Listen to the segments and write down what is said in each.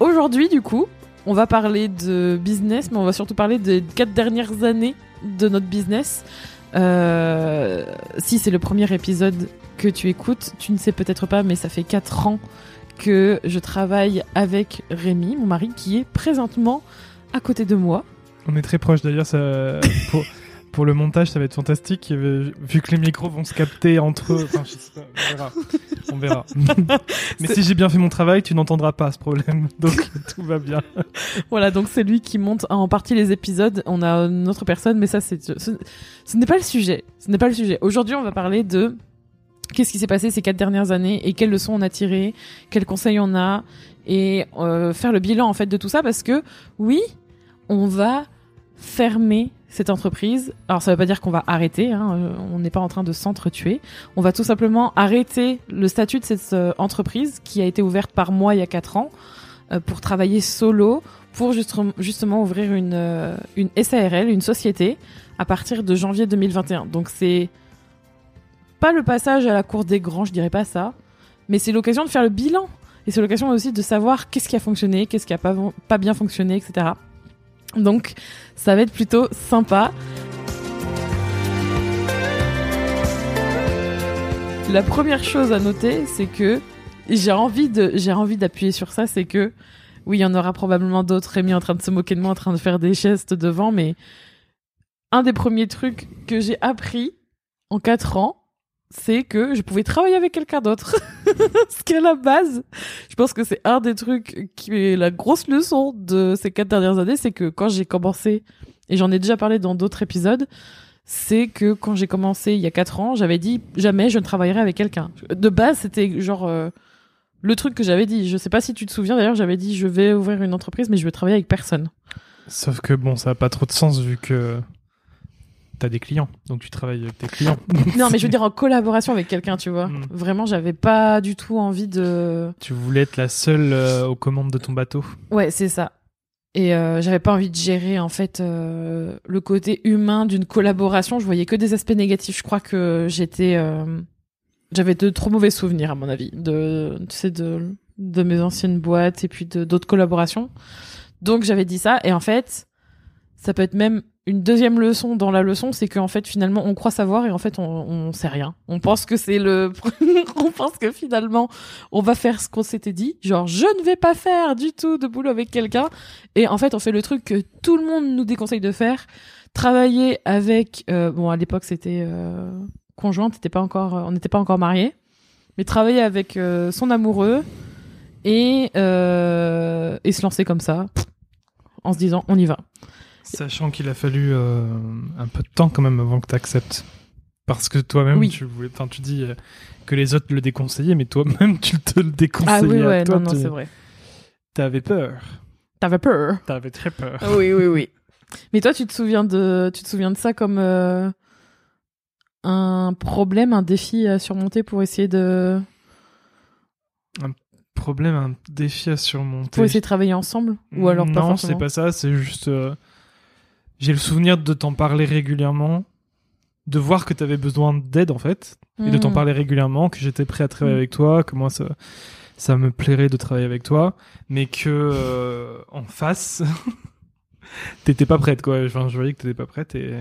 Aujourd'hui, du coup, on va parler de business, mais on va surtout parler des quatre dernières années de notre business. Euh, si c'est le premier épisode que tu écoutes, tu ne sais peut-être pas, mais ça fait 4 ans que je travaille avec Rémi, mon mari, qui est présentement à côté de moi. On est très proche d'ailleurs. Ça, pour, pour le montage, ça va être fantastique. Vu que les micros vont se capter entre eux. Enfin, je sais pas, on verra. On verra. Mais si j'ai bien fait mon travail, tu n'entendras pas ce problème. Donc tout va bien. Voilà, donc c'est lui qui monte en partie les épisodes. On a une autre personne, mais ça, c'est. Ce, ce n'est pas le sujet. Ce n'est pas le sujet. Aujourd'hui, on va parler de. Qu'est-ce qui s'est passé ces quatre dernières années et quelles leçons on a tirées, quels conseils on a et euh, faire le bilan en fait de tout ça parce que oui, on va fermer cette entreprise. Alors ça veut pas dire qu'on va arrêter, hein, euh, on n'est pas en train de s'entretuer. On va tout simplement arrêter le statut de cette euh, entreprise qui a été ouverte par moi il y a quatre ans euh, pour travailler solo, pour justement ouvrir une, une SARL, une société, à partir de janvier 2021. Donc c'est pas le passage à la cour des grands, je dirais pas ça, mais c'est l'occasion de faire le bilan. Et c'est l'occasion aussi de savoir qu'est-ce qui a fonctionné, qu'est-ce qui a pas, pas bien fonctionné, etc. Donc ça va être plutôt sympa. La première chose à noter, c'est que j'ai envie d'appuyer sur ça, c'est que oui, il y en aura probablement d'autres Rémi en train de se moquer de moi, en train de faire des gestes devant, mais un des premiers trucs que j'ai appris en quatre ans, c'est que je pouvais travailler avec quelqu'un d'autre. Ce qu'à la base, je pense que c'est un des trucs qui est la grosse leçon de ces quatre dernières années, c'est que quand j'ai commencé, et j'en ai déjà parlé dans d'autres épisodes, c'est que quand j'ai commencé il y a quatre ans, j'avais dit jamais je ne travaillerai avec quelqu'un. De base, c'était genre euh, le truc que j'avais dit. Je sais pas si tu te souviens d'ailleurs, j'avais dit je vais ouvrir une entreprise, mais je vais travailler avec personne. Sauf que bon, ça a pas trop de sens vu que T'as des clients, donc tu travailles avec tes clients. non, mais je veux dire en collaboration avec quelqu'un, tu vois. Hmm. Vraiment, j'avais pas du tout envie de. Tu voulais être la seule euh, aux commandes de ton bateau. Ouais, c'est ça. Et euh, j'avais pas envie de gérer en fait euh, le côté humain d'une collaboration. Je voyais que des aspects négatifs. Je crois que j'étais, j'avais de trop mauvais souvenirs à mon avis de, tu sais, de de mes anciennes boîtes et puis d'autres collaborations. Donc j'avais dit ça. Et en fait, ça peut être même une deuxième leçon dans la leçon, c'est qu'en fait finalement on croit savoir et en fait on, on sait rien. On pense que c'est le, on pense que finalement on va faire ce qu'on s'était dit, genre je ne vais pas faire du tout de boulot avec quelqu'un et en fait on fait le truc que tout le monde nous déconseille de faire, travailler avec, euh, bon à l'époque c'était euh, conjointe, pas encore, on n'était pas encore mariés, mais travailler avec euh, son amoureux et et se lancer comme ça en se disant on y va. Sachant qu'il a fallu euh, un peu de temps quand même avant que tu acceptes. Parce que toi-même, tu, voulais, tu dis euh, que les autres le déconseillaient, mais toi-même, tu te le déconseillais. Ah oui, ouais, non, non, c'est vrai. T'avais peur. T'avais peur. T'avais très peur. Oui, oui, oui. Mais toi, tu te souviens de, tu te souviens de ça comme euh, un problème, un défi à surmonter pour essayer de problème, un défi à surmonter. Pour essayer de travailler ensemble? Ou alors Non, c'est pas ça, c'est juste. J'ai le souvenir de t'en parler régulièrement, de voir que tu avais besoin d'aide en fait, et de t'en hmm. parler régulièrement, que j'étais prêt à travailler hmm. avec toi, que moi ça, ça me plairait de travailler avec toi, mais que euh, en face, t'étais pas prête quoi. Enfin, je voyais que t'étais pas prête et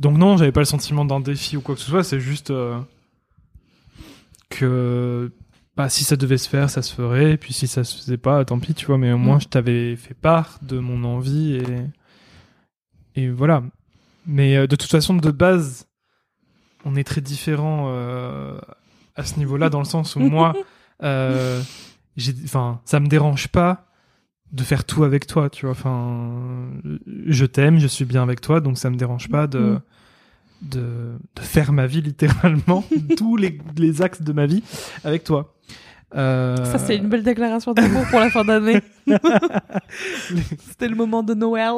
donc non, j'avais pas le sentiment d'un défi ou quoi que ce soit. C'est juste euh, que bah, si ça devait se faire, ça se ferait. Puis si ça se faisait pas, tant pis, tu vois. Mais au moins, hmm. je t'avais fait part de mon envie et et voilà. Mais euh, de toute façon, de base, on est très différents euh, à ce niveau-là, dans le sens où moi, euh, enfin, ça me dérange pas de faire tout avec toi, tu vois. Enfin, je t'aime, je suis bien avec toi, donc ça me dérange pas de mm. de, de faire ma vie littéralement, tous les, les axes de ma vie avec toi. Euh... Ça, c'est une belle déclaration d'amour pour la fin d'année. C'était le moment de Noël.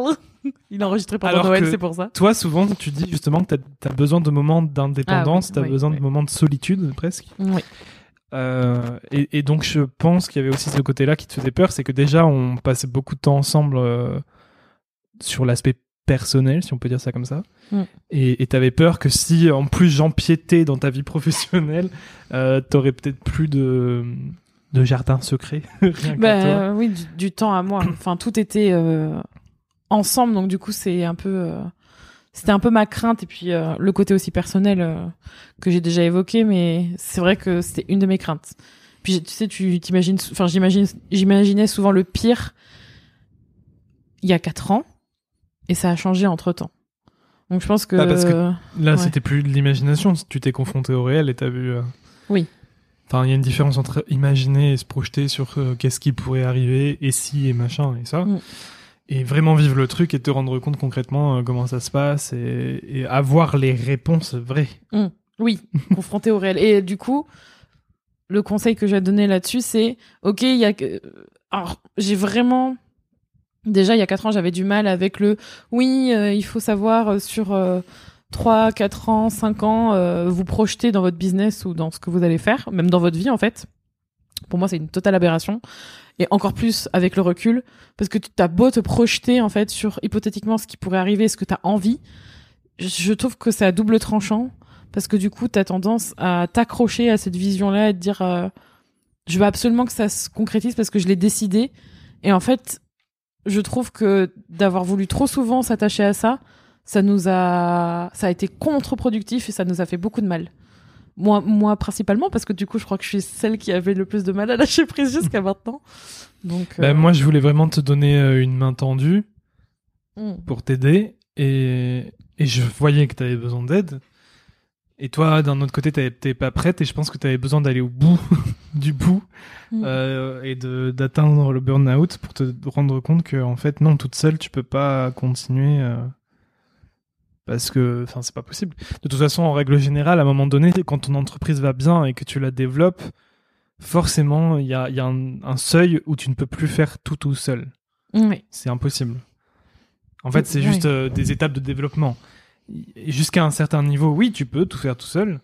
Il a enregistré pendant Alors Noël, c'est pour ça. Toi, souvent, tu dis justement que tu as, besoin de moments d'indépendance, Ah oui, tu as oui, besoin oui. de moments de solitude presque. Oui. Euh, et, et donc, je pense qu'il y avait aussi ce côté-là qui te faisait peur, c'est que déjà, on passait beaucoup de temps ensemble euh, sur l'aspect personnel, si on peut dire ça comme ça. Mm. Et tu avais peur que si, en plus, j'empiétais dans ta vie professionnelle, euh, t'aurais peut-être plus de, de jardin secret. rien Bah, toi. euh, oui, du, du temps à moi. Enfin, tout était euh, ensemble, donc du coup, c'est un peu. c'était un peu ma crainte et puis le côté aussi personnel que j'ai déjà évoqué, mais c'est vrai que c'était une de mes craintes. Puis tu sais, tu t'imagines, enfin j'imagine, j'imaginais souvent le pire il y a quatre ans et ça a changé entre temps. Donc je pense que, Ah, parce que Là, Ouais. c'était plus de l'imagination. Tu t'es confronté au réel et t'as vu. euh, Oui. Enfin, il y a une différence entre imaginer et se projeter sur euh, qu'est-ce qui pourrait arriver, et si, et machin, et ça. Mm. Et vraiment vivre le truc et te rendre compte concrètement euh, comment ça se passe et, et avoir les réponses vraies. Oui, confronté au réel. Et du coup, le conseil que j'ai donné là-dessus, c'est ok, il y a que. Alors, j'ai vraiment. Déjà, il y a 4 ans, j'avais du mal avec le oui, euh, il faut savoir euh, sur euh, 3, 4 ans, 5 ans, euh, vous projeter dans votre business ou dans ce que vous allez faire, même dans votre vie en fait. Pour moi, c'est une totale aberration. Et encore plus avec le recul, parce que tu as beau te projeter en fait sur hypothétiquement ce qui pourrait arriver, ce que tu as envie, je- je trouve que c'est à double tranchant parce que du coup, tu as tendance à t'accrocher à cette vision-là et te dire euh, je veux absolument que ça se concrétise parce que je l'ai décidé. Et en fait, je trouve que d'avoir voulu trop souvent s'attacher à ça, ça nous a ça a été contre-productif et ça nous a fait beaucoup de mal. Moi, moi principalement parce que du coup, je crois que je suis celle qui avait le plus de mal à lâcher prise jusqu'à maintenant. Donc Bah, euh, moi, je voulais vraiment te donner euh, une main tendue hmm. pour t'aider et, et je voyais que tu avais besoin d'aide. Et toi, d'un autre côté, t'avais- t'es pas prête et je pense que tu avais besoin d'aller au bout du bout Mm. euh, et de d'atteindre le burn-out pour te rendre compte que en fait non toute seule tu peux pas continuer euh, parce que enfin c'est pas possible de toute façon en règle générale à un moment donné quand ton entreprise va bien et que tu la développes forcément il y a, y a un, un seuil où tu ne peux plus faire tout tout seul Oui. c'est impossible en fait c'est Ouais. juste euh, des étapes de développement jusqu'à un certain niveau oui tu peux tout faire tout seul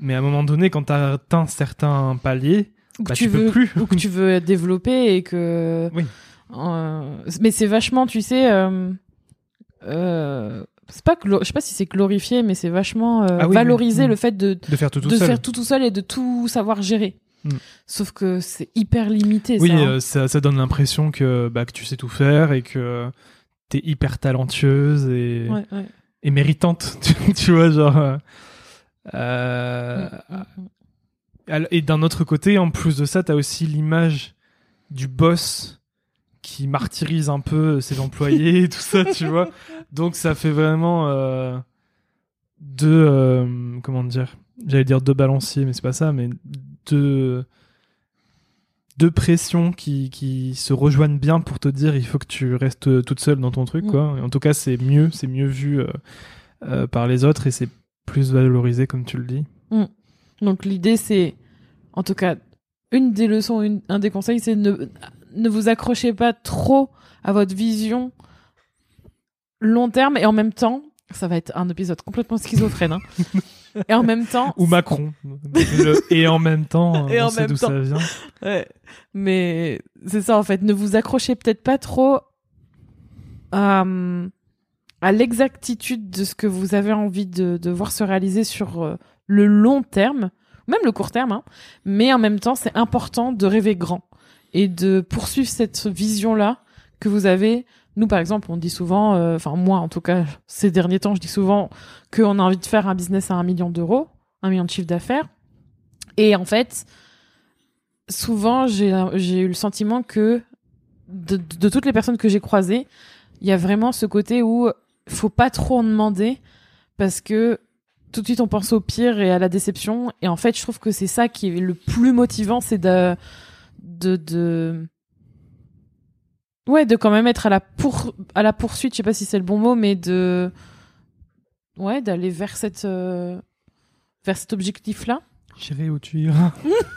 mais à un moment donné quand tu as atteint certains paliers Ou que bah, tu tu peux veux plus ou que tu veux développer et que Oui. Euh, mais c'est vachement tu sais euh, euh, c'est pas je sais pas si c'est glorifié mais c'est vachement euh, Ah oui, valoriser oui. le fait de de faire tout tout de seul faire tout tout seul et de tout savoir gérer Mm. sauf que c'est hyper limité Oui, ça, hein. euh, ça, ça donne l'impression que, bah, que tu sais tout faire et que t'es hyper talentueuse et, Ouais, ouais. Et méritante. tu, vois, genre. euh, euh, Et d'un autre côté, en plus de ça, t'as aussi l'image du boss qui martyrise un peu ses employés et tout ça, tu vois. Donc ça fait vraiment euh, deux. comment dire J'allais dire deux balanciers, mais c'est pas ça, mais deux deux pressions qui, qui se rejoignent bien pour te dire il faut que tu restes toute seule dans ton truc Mm. quoi. Et en tout cas, c'est mieux, c'est mieux vu euh, euh, par les autres et c'est plus valorisé comme tu le dis. Donc l'idée c'est, en tout cas, une des leçons, une- un des conseils, c'est ne, ne vous accrochez pas trop à votre vision long terme et en même temps, ça va être un épisode complètement schizophrène. hein. et en même temps, Ou Macron. Le- et en même temps, Et on en sait d'où ça vient. Ouais. Mais c'est ça en fait. Ne vous accrochez peut-être pas trop à, à l'exactitude de ce que vous avez envie de, de voir se réaliser sur euh, le long terme, même le court terme. hein. Mais en même temps, c'est important de rêver grand et de poursuivre cette vision-là que vous avez. Nous, par exemple, on dit souvent, euh, enfin moi en tout cas, ces derniers temps, je dis souvent qu'on a envie de faire un business à un million d'euros, un million de chiffre d'affaires. Et en fait, souvent, j'ai eu le sentiment que de, de toutes les personnes que j'ai croisées, il y a vraiment ce côté où faut pas trop en demander parce que tout de suite on pense au pire et à la déception. Et en fait, je trouve que c'est ça qui est le plus motivant, c'est de, de, de, ouais, de quand même être à la pour, à la poursuite. Je sais pas si c'est le bon mot, mais de, ouais, d'aller vers cette, euh, vers cet objectif-là. J'irai où tu iras.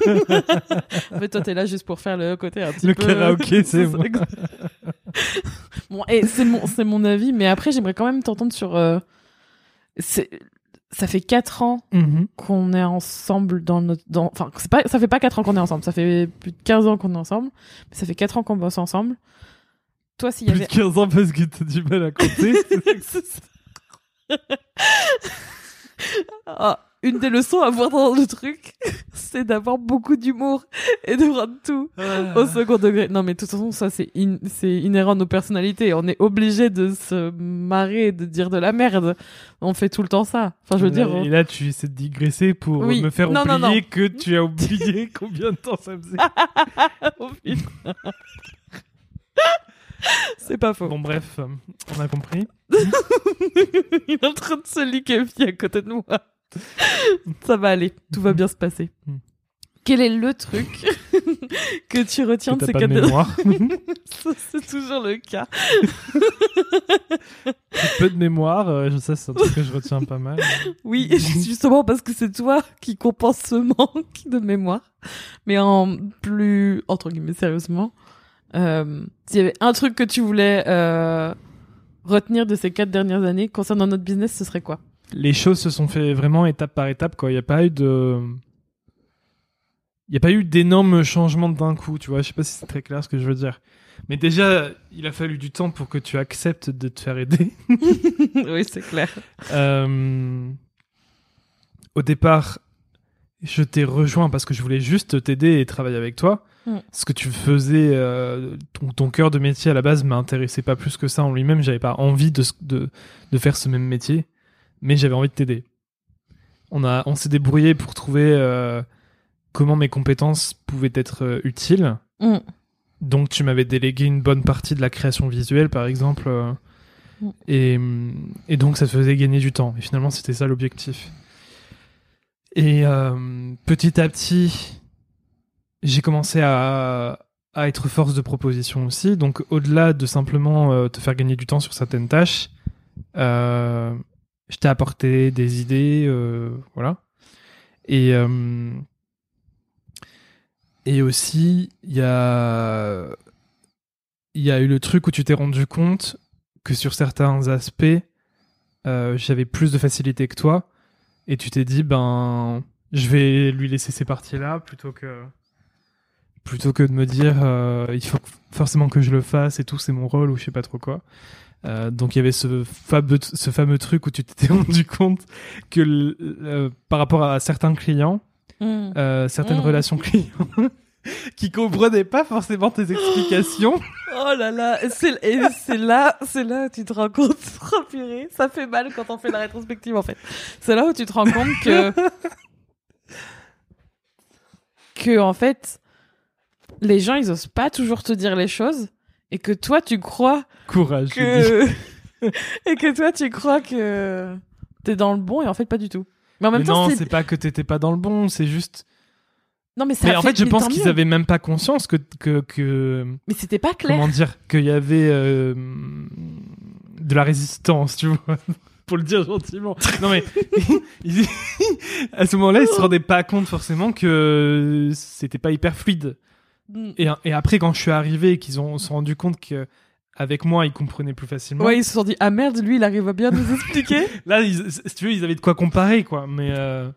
Mais toi, t'es là juste pour faire le côté un petit Le peu. karaoké, c'est bon. bon, et c'est mon, c'est mon avis, mais après, j'aimerais quand même t'entendre sur. euh, c'est, ça fait 4 ans Mhm. qu'on est ensemble dans notre. Dans, enfin, c'est pas, ça fait pas 4 ans qu'on est ensemble, ça fait plus de 15 ans qu'on est ensemble, mais ça fait 4 ans qu'on bosse ensemble. Toi, s'il y Plus avait. de 15 ans parce que t'as du mal à compter. Ah, une des leçons à voir dans le truc, c'est d'avoir beaucoup d'humour et de prendre tout au second degré. Non, mais de toute façon, ça, c'est in- c'est inhérent à nos personnalités. On est obligé de se marrer, et de dire de la merde. On fait tout le temps ça. Enfin, je veux dire. Et là, tu essaies de digresser pour Oui. me faire Non, oublier non. que tu as oublié combien de temps ça faisait. Oh. c'est pas faux. Bon, bref, on a compris. Il est en train de se liquéfier à côté de moi. Ça va aller, tout va bien se passer. Hmm. Quel est le truc que tu retiens Que de ces quatre C'est toujours le cas. Peu de mémoire, euh, je sais, c'est un truc que je retiens pas mal. Oui, justement parce que c'est toi qui compense ce manque de mémoire. Mais en plus, entre guillemets, sérieusement, euh, s'il y avait un truc que tu voulais euh, retenir de ces quatre dernières années concernant notre business, ce serait quoi? Les choses se sont fait vraiment étape par étape, quoi. Il n'y a pas eu de. Il n'y a pas eu d'énormes changements d'un coup, tu vois. Je sais pas si c'est très clair ce que je veux dire. Mais déjà, il a fallu du temps pour que tu acceptes de te faire aider. Oui, c'est clair. Euh, Au départ, je t'ai rejoint parce que je voulais juste t'aider et travailler avec toi. Mm. Ce que tu faisais, euh, ton, ton cœur de métier à la base m'intéressait pas plus que ça en lui-même. J'avais pas envie de, de, de faire ce même métier, mais j'avais envie de t'aider. On, a, on s'est débrouillé pour trouver euh, comment mes compétences pouvaient être euh, utiles. Mm. Donc tu m'avais délégué une bonne partie de la création visuelle, par exemple. Mm. et, et donc ça te faisait gagner du temps. Et finalement, c'était ça l'objectif. Et petit à petit, j'ai commencé à, à être force de proposition aussi. Donc au-delà de simplement euh, te faire gagner du temps sur certaines tâches, euh, je t'ai apporté des idées, euh, voilà. Et et aussi, il y a y a eu le truc où tu t'es rendu compte que sur certains aspects, j'avais plus de facilité que toi, et tu t'es dit ben je vais lui laisser ces parties-là plutôt que plutôt que de me dire euh, il faut forcément que je le fasse et tout c'est mon rôle ou je sais pas trop quoi. Euh, donc il y avait ce fameux, ce fameux truc où tu t'étais rendu compte que le- euh, par rapport à certains clients, Mm. euh, certaines Mm. relations clients qui comprenaient pas forcément tes explications. Oh là là, c'est là, c'est là où tu te rends compte, oh purée, ça fait mal quand on fait la rétrospective en fait. C'est là où tu te rends compte que que en fait les gens ils osent pas toujours te dire les choses et que toi tu crois Courage. que et que toi tu crois que t'es dans le bon et en fait pas du tout. Mais en même Mais temps non, c'est pas que t'étais pas dans le bon, c'est juste. non mais ça Mais en fait, je pense qu'ils avaient même pas conscience que que que mais c'était pas clair. comment dire qu'il y avait euh, de la résistance, tu vois. Pour le dire gentiment. Non mais à ce moment-là, ils se rendaient pas compte forcément que c'était pas hyper fluide. Mm. Et, et après, quand je suis arrivé et qu'ils ont se sont rendu compte que avec moi, ils comprenaient plus facilement. Ouais, ils se sont dit ah merde, lui il arrive à bien nous expliquer. Là, ils- si tu veux, ils avaient de quoi comparer, quoi. Mais euh,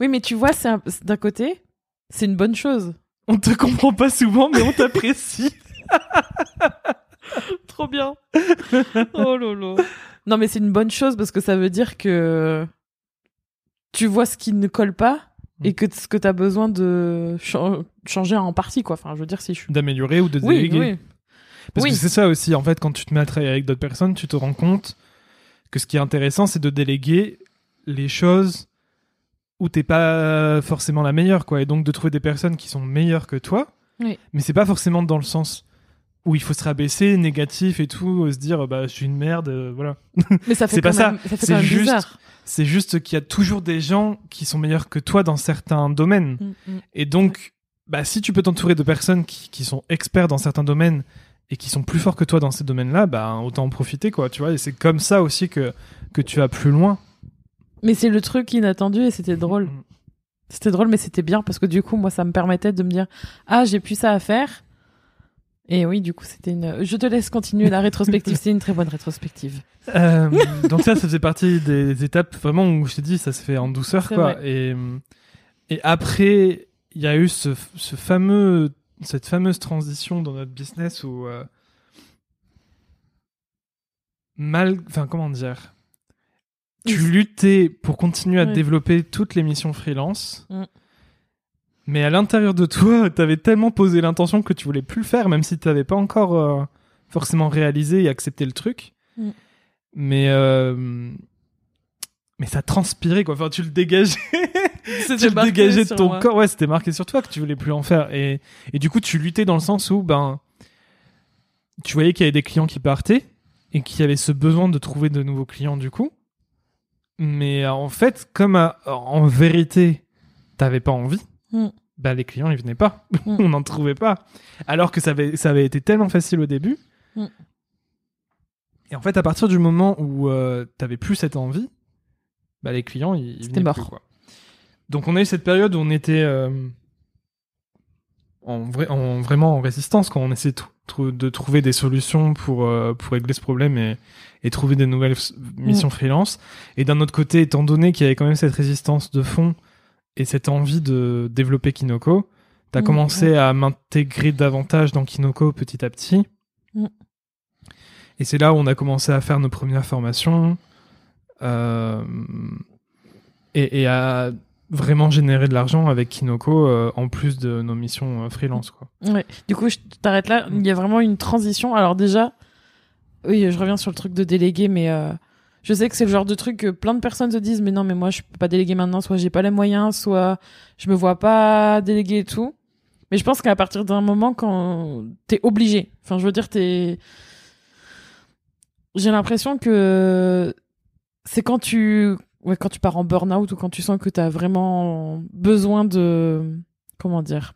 Oui, mais tu vois, c'est un- c'est- d'un côté, c'est une bonne chose. on te comprend pas souvent, mais on t'apprécie. Trop bien. oh lolo. Non, mais c'est une bonne chose parce que ça veut dire que tu vois ce qui ne colle pas et que ce que tu as besoin de cha- changer en partie, quoi. Enfin, je veux dire, si je. D'améliorer ou de Oui, déléguer. oui. Parce Oui. que c'est ça aussi, en fait, quand tu te mets à travailler avec d'autres personnes, tu te rends compte que ce qui est intéressant, c'est de déléguer les choses où t'es pas forcément la meilleure, quoi. Et donc de trouver des personnes qui sont meilleures que toi. Mais c'est pas forcément dans le sens où il faut se rabaisser, négatif et tout, se dire, bah, je suis une merde, euh, voilà. Mais ça fait C'est pas ça. même, ça fait C'est juste- bizarre. C'est juste qu'il y a toujours des gens qui sont meilleurs que toi dans certains domaines. Mm, mm. Et donc, bah, si tu peux t'entourer de personnes qui, qui sont experts dans certains domaines et qui sont plus forts que toi dans ces domaines-là, bah, autant en profiter, quoi, tu vois. Et c'est comme ça aussi que, que tu vas plus loin. Mais c'est le truc inattendu et c'était drôle. Mm. C'était drôle, mais c'était bien parce que du coup, moi, ça me permettait de me dire Ah, j'ai plus ça à faire. Et oui, du coup, c'était une. Je te laisse continuer la rétrospective. c'est une très bonne rétrospective. Euh, donc ça, ça faisait partie des étapes vraiment où je t'ai dit, ça se fait en douceur, quoi. vrai. Et, et après, il y a eu ce, ce fameux, cette fameuse transition dans notre business où euh, mal, enfin comment dire, tu luttais pour continuer à développer toutes les missions freelance. Mm. Mais à l'intérieur de toi, t'avais tellement posé l'intention que tu voulais plus le faire, même si t'avais pas encore euh, forcément réalisé et accepté le truc. Mm. Mais euh, mais ça transpirait quoi. Enfin, tu le dégageais, tu le dégageais de ton moi. corps. Ouais, c'était marqué sur toi que tu voulais plus en faire. Et et du coup, tu luttais dans le sens où ben tu voyais qu'il y avait des clients qui partaient et qu'il y avait ce besoin de trouver de nouveaux clients du coup. Mais en fait, comme euh, en vérité, t'avais pas envie, Mm. bah les clients ils venaient pas, Mm. on n'en trouvait pas. Alors que ça avait, ça avait été tellement facile au début. Mm. Et en fait, à partir du moment où euh, t'avais plus cette envie, bah les clients ils, ils venaient mort. plus, quoi. Donc on a eu cette période où on était euh, en, vrai, en vraiment en résistance quand on essayait de, trou- de trouver des solutions pour euh, pour régler ce problème et, et trouver des nouvelles missions freelance. Et d'un autre côté, étant donné qu'il y avait quand même cette résistance de fond et cette envie de développer Kinoko, t'as Mm, commencé à m'intégrer davantage dans Kinoko petit à petit. Mm. Et c'est là où on a commencé à faire nos premières formations euh, et, et à vraiment générer de l'argent avec Kinoko euh, en plus de nos missions euh, freelance. Quoi. Ouais. Du coup, je t'arrête là. Il y a vraiment une transition. Alors déjà, oui, je reviens sur le truc de déléguer, mais euh, je sais que c'est le genre de truc que plein de personnes se disent, mais non, mais moi, je peux pas déléguer maintenant. Soit j'ai pas les moyens, soit je me vois pas déléguer et tout. Mais je pense qu'à partir d'un moment, quand t'es obligé, enfin, je veux dire, t'es, j'ai l'impression que c'est quand tu, ouais, quand tu pars en burn-out ou quand tu sens que t'as vraiment besoin de, comment dire,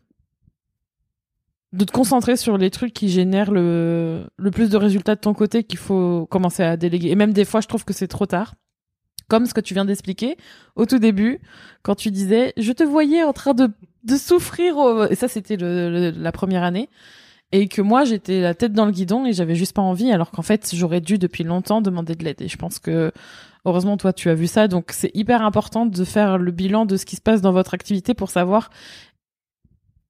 de te concentrer sur les trucs qui génèrent le, le plus de résultats de ton côté qu'il faut commencer à déléguer. Et même des fois, je trouve que c'est trop tard. Comme ce que tu viens d'expliquer au tout début, quand tu disais, je te voyais en train de, de souffrir, au- et ça c'était la première année, et que moi j'étais la tête dans le guidon et j'avais juste pas envie, alors qu'en fait j'aurais dû depuis longtemps demander de l'aide. Et je pense que heureusement toi tu as vu ça, donc c'est hyper important de faire le bilan de ce qui se passe dans votre activité pour savoir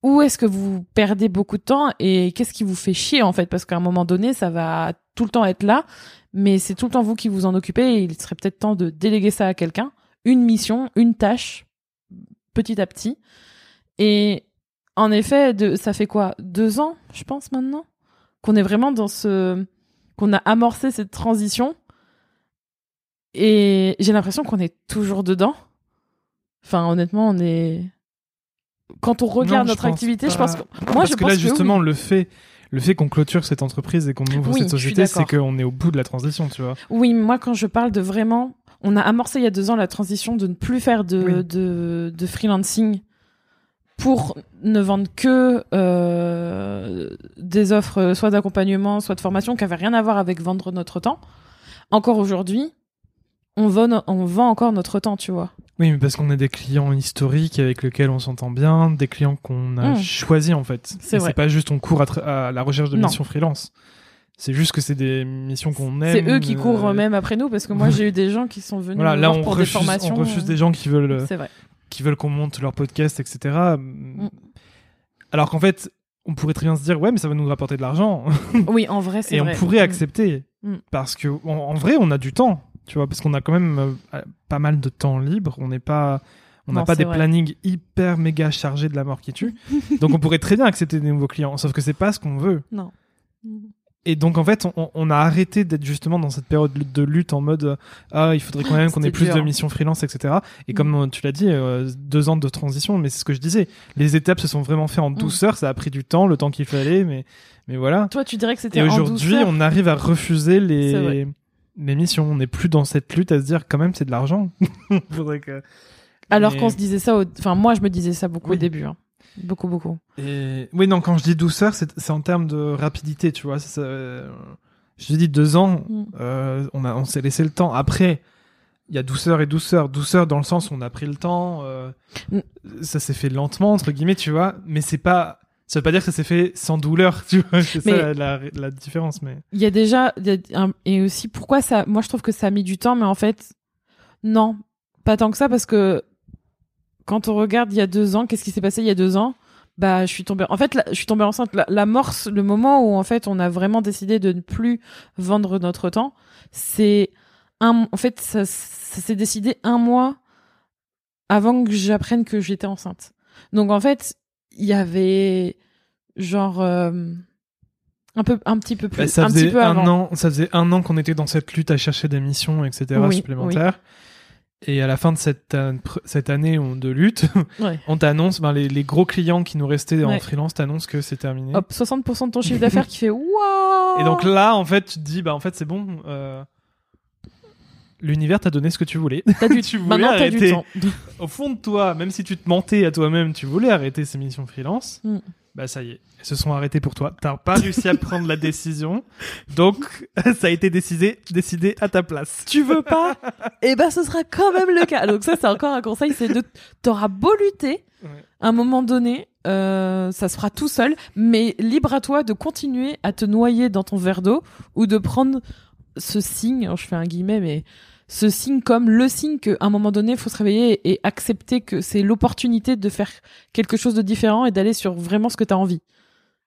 où est-ce que vous perdez beaucoup de temps et qu'est-ce qui vous fait chier en fait? Parce qu'à un moment donné ça va tout le temps être là mais c'est tout le temps vous qui vous en occupez et il serait peut-être temps de déléguer ça à quelqu'un. Une mission une tâche petit à petit. Et en effet de ça fait quoi? Deux ans je pense maintenant? Qu'on est vraiment dans ce qu'on a amorcé cette transition. Et j'ai l'impression qu'on est toujours dedans. Enfin honnêtement on est quand on regarde notre pense activité je pense que moi Parce je que pense là, que justement, oui. le fait, le fait qu'on clôture cette entreprise et qu'on ouvre Oui, cette société, c'est qu'on est au bout de la transition, tu vois. Oui, moi, quand je parle de vraiment, on a amorcé il y a deux ans la transition de ne plus faire de, Oui. de, de freelancing pour ne vendre que euh, des offres euh, soit d'accompagnement, soit de formation qui n'avaient rien à voir avec vendre notre temps. Encore aujourd'hui, on vend, on vend encore notre temps, tu vois. Oui, mais parce qu'on a des clients historiques avec lesquels on s'entend bien, des clients qu'on a Mm. choisis en fait. C'est Et vrai. C'est pas juste on court à, la recherche de Non. missions freelance. C'est juste que c'est des missions qu'on aime. C'est eux qui courent euh, même après nous parce que moi, j'ai eu des gens qui sont venus Voilà, là on pour refuse, des formations. on refuse des gens qui veulent, euh, vrai. qui veulent qu'on monte leur podcast, etc. Alors qu'en fait, on pourrait très bien se dire ouais, mais ça va nous rapporter de l'argent. Oui, en vrai, c'est et vrai. on pourrait Mm. accepter Mm. parce que en, en vrai on a du temps tu vois parce qu'on a quand même euh, pas mal de temps libre on n'est pas on n'a pas des vrai. plannings hyper méga chargés de la mort qui tue donc on pourrait très bien accepter des nouveaux clients sauf que c'est pas ce qu'on veut Non. et donc en fait on, on a arrêté d'être justement dans cette période de lutte en mode ah il faudrait quand même qu'on ait plus dur. de missions freelance etc et Mm. comme tu l'as dit euh, deux ans de transition mais c'est ce que je disais les étapes se sont vraiment faites Mm. en douceur ça a pris du temps le temps qu'il fallait mais mais voilà Toi, tu dirais que c'était et aujourd'hui, on arrive à refuser les, missions. On n'est plus dans cette lutte à se dire quand même c'est de l'argent. Que. Alors Mais- qu'on se disait ça, au... enfin moi je me disais ça beaucoup Oui. au début, hein. beaucoup beaucoup. Et... Oui, non, quand je dis douceur, c'est en termes de rapidité, tu vois. ça, euh, Je te dis deux ans, Mm. euh, on, a, on s'est laissé le temps. Après, il y a douceur et douceur. Douceur dans le sens où on a pris le temps, euh, Mm. ça s'est fait lentement entre guillemets, tu vois. Mais c'est pas, ça veut pas dire que ça s'est fait sans douleur, tu vois. C'est ça la, différence. Mais Il y a déjà y a un- et aussi pourquoi ça moi je trouve que ça a mis du temps mais en fait non pas tant que ça parce que quand on regarde il y a deux ans qu'est-ce qui s'est passé il y a deux ans? Bah je suis tombée en fait là, je suis tombée enceinte la, l'amorce le moment où en fait on a vraiment décidé de ne plus vendre notre temps c'est un en fait ça, ça s'est décidé un mois avant que j'apprenne que j'étais enceinte donc en fait il y avait genre euh, un peu un petit peu plus Bah, ça un faisait petit peu un avant an, ça faisait un an qu'on était dans cette lutte à chercher des missions, etc. Oui, supplémentaires. Et à la fin de cette, pr- cette année on- de lutte, Ouais. on t'annonce, ben, les, les gros clients qui nous restaient en freelance t'annoncent que c'est terminé. Hop, 60% de ton chiffre d'affaires qui fait waouh. Et donc là, en fait, tu te dis, bah en fait, c'est bon. euh, L'univers t'a donné ce que tu voulais. du tu voulais maintenant t'as du arrêter. temps. Au fond de toi, même si tu te mentais à toi-même, tu voulais arrêter ces missions freelance. Mm. Bah ça y est, elles se sont arrêtées pour toi. T'as pas réussi à prendre la décision, donc ça a été décidé, décidé à ta place. tu veux pas? Et ben ce sera quand même le cas. Donc ça c'est encore un conseil, c'est de t'auras beau lutter, Ouais. à un moment donné, euh, ça se fera tout seul, mais libre à toi de continuer à te noyer dans ton verre d'eau ou de prendre ce signe, alors je fais un guillemet, mais ce signe comme le signe qu'à un moment donné, il faut se réveiller et accepter que c'est l'opportunité de faire quelque chose de différent et d'aller sur vraiment ce que tu as envie.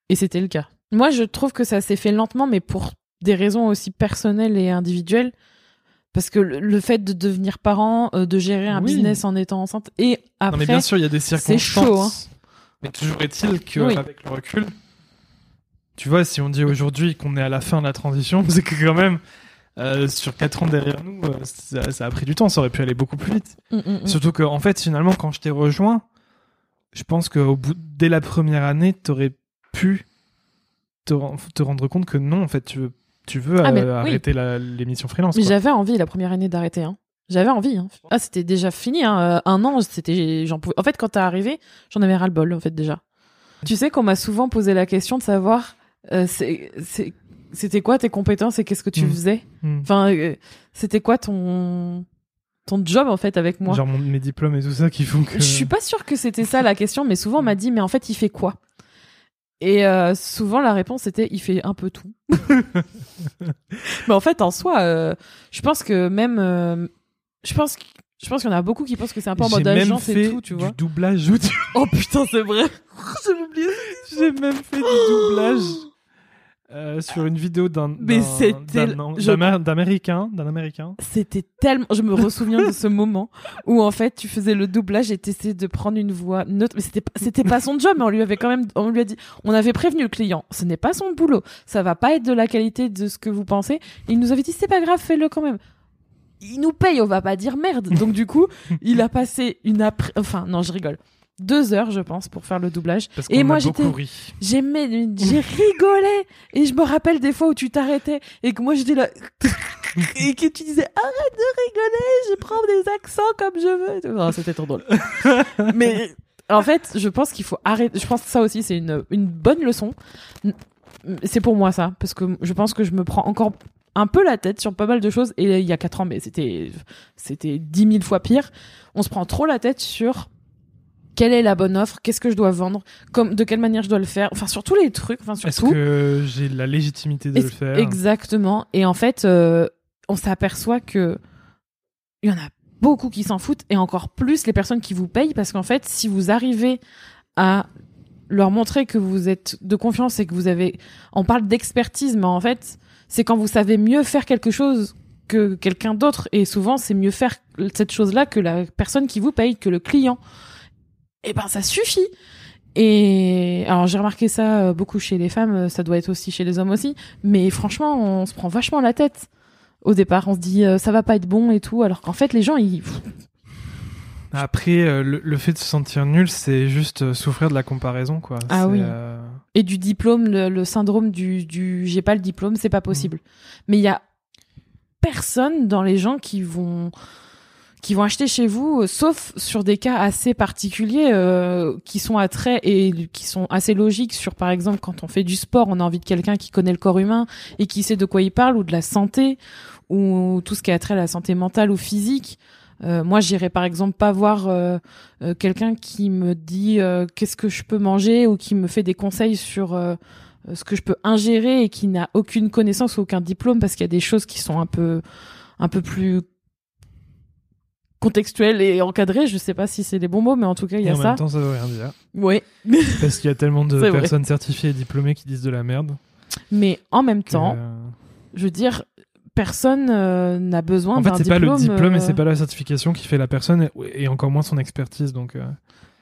Et c'était le cas. Moi, je trouve que ça s'est fait lentement, mais pour des raisons aussi personnelles et individuelles. Parce que le, fait de devenir parent, euh, de gérer un Oui. business en étant enceinte, et Non après, mais bien sûr, il y a des circonstances. chaud, hein. Mais toujours est-il que Oui. avec le recul, tu vois, si on dit aujourd'hui qu'on est à la fin de la transition, c'est que quand même. euh, sur 4 ans derrière nous, euh, ça, ça a pris du temps, ça aurait pu aller beaucoup plus vite. Mm, mm, mm. Surtout que, en fait, finalement, quand je t'ai rejoint, je pense qu'au bout, dès la première année, t'aurais pu te, ren- te rendre compte que non, en fait, tu veux, tu veux Ah, euh, arrêter l'émission freelance. Mais j'avais envie la première année d'arrêter. Hein. J'avais envie. Hein. Ah, c'était déjà fini. Hein. Un an, c'était, j'en pouvais. En fait, quand t'es arrivé, j'en avais ras le bol. En fait, déjà. Tu sais qu'on m'a souvent posé la question de savoir, euh, c'était quoi tes compétences et qu'est-ce que tu Mm. faisais. Hmm. Enfin, euh, c'était quoi ton ton job en fait avec moi. Genre mon- mes diplômes et tout ça qui font que. Je suis pas sûre que c'était ça la question, mais souvent on m'a dit, mais en fait, il fait quoi? Et euh, souvent la réponse était, il fait un peu tout. mais en fait, en soi, euh, je pense que même, euh, je pense, que- je pense qu'il y en a beaucoup qui pensent que c'est un peu en mode agence fait et tout, tu du vois. doublage audio. Oh putain, c'est vrai. J'ai oublié. J'ai même fait du doublage euh, sur une vidéo d'un Mais d'un- américain. C'était tellement. Je me ressouviens de ce moment où en fait tu faisais le doublage et t'essayais de prendre une voix neutre. Mais c'était pas- c'était pas son job, mais on lui avait quand même. On lui a dit. On avait prévenu le client. Ce n'est pas son boulot. Ça va pas être de la qualité de ce que vous pensez. Et il nous avait dit c'est pas grave, fais-le quand même. Il nous paye, on va pas dire merde. Donc du coup, il a passé une après. Enfin non, je rigole. Deux heures, je pense, pour faire le doublage. Parce Et moi, j'étais-. J'aimais, j'ai rigolé et je me rappelle des fois où tu t'arrêtais et que moi j'étais là et que tu disais arrête de rigoler, je prends des accents comme je veux. c'était trop drôle. Mais en fait, je pense qu'il faut arrêter. Je pense que ça aussi c'est une une bonne leçon. C'est pour moi ça parce que je pense que je me prends encore un peu la tête sur pas mal de choses et il y a quatre ans mais c'était c'était dix mille fois pire. On se prend trop la tête sur quelle est la bonne offre, qu'est-ce que je dois vendre, comme de quelle manière je dois le faire, enfin sur tous les trucs, enfin sur Est-ce que j'ai la légitimité de le faire Exactement. Et en fait, euh, on s'aperçoit que il y en a beaucoup qui s'en foutent et encore plus les personnes qui vous payent parce qu'en fait, si vous arrivez à leur montrer que vous êtes de confiance et que vous avez, on parle d'expertise, mais en fait, c'est quand vous savez mieux faire quelque chose que quelqu'un d'autre et souvent c'est mieux faire cette chose-là que la personne qui vous paye, que le client. Et ben ça suffit. Et alors j'ai remarqué ça euh, beaucoup chez les femmes, euh, ça doit être aussi chez les hommes aussi. Mais franchement, on se prend vachement la tête. Au départ, on se dit euh, ça va pas être bon et tout, alors qu'en fait les gens ils Après, euh, le, le fait de se sentir nul, c'est juste souffrir de la comparaison, quoi. Ah oui. euh, et du diplôme, le, le syndrome du, du j'ai pas le diplôme, c'est pas possible. Mais il y a personne dans les gens qui vont qui vont acheter chez vous, euh, sauf sur des cas assez particuliers euh, qui sont à trait et qui sont assez logiques. Sur par exemple quand on fait du sport, on a envie de quelqu'un qui connaît le corps humain et qui sait de quoi il parle, ou de la santé, ou tout ce qui a trait à la santé mentale ou physique. Euh, moi, j'irai par exemple pas voir quelqu'un qui me dit qu'est-ce que je peux manger ou qui me fait des conseils sur ce que je peux ingérer et qui n'a aucune connaissance ou aucun diplôme parce qu'il y a des choses qui sont un peu un peu plus contextuelles et encadrées. Je sais pas si c'est les bons mots, mais en tout cas, il y a ça. En même temps, ça veut rien dire. Oui. parce qu'il y a tellement de personnes certifiées et diplômées qui disent de la merde. Mais en même temps, je veux dire, personne euh, n'a besoin d'un diplôme. En fait, c'est pas le diplôme et c'est euh, pas la certification qui fait la personne et, encore moins son expertise. Donc. Euh.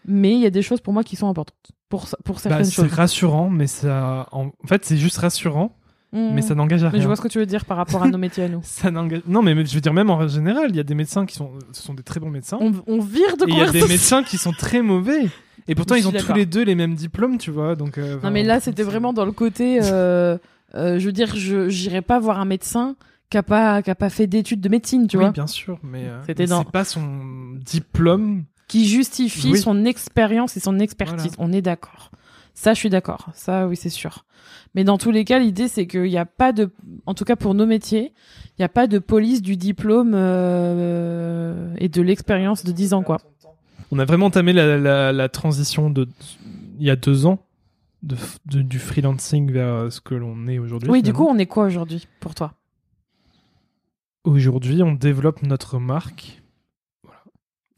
Mais il y a des choses pour moi qui sont importantes pour pour bah, certaines choses. C'est rassurant, mais ça, en, fait, c'est juste rassurant. Mmh. Mais ça n'engage à rien. Mais je vois ce que tu veux dire par rapport à nos métiers à nous. ça n'engage. Non, mais je veux dire même en général, il y a des médecins qui sont, ce sont des très bons médecins. On, on vire de. Il y a des médecins qui sont très mauvais. Et pourtant, ils ont tous les deux les mêmes diplômes, tu vois. Donc. non, mais là, c'était vraiment dans le côté. je veux dire, je j'irais pas voir un médecin qui a pas qui a pas fait d'études de médecine, tu oui, vois. bien sûr, mais euh, c'était dans c'est pas son diplôme qui justifie son expérience et son expertise. On est d'accord. Ça, je suis d'accord. Ça, oui, c'est sûr. Mais dans tous les cas, l'idée, c'est qu'il n'y a pas de, en tout cas pour nos métiers, il n'y a pas de police du diplôme euh, et de l'expérience de 10 ans, quoi. On a vraiment entamé la, la, la transition de, il y a deux ans, de, du freelancing vers ce que l'on est aujourd'hui. Oui, du coup, on est quoi aujourd'hui pour toi? Aujourd'hui, on développe notre marque.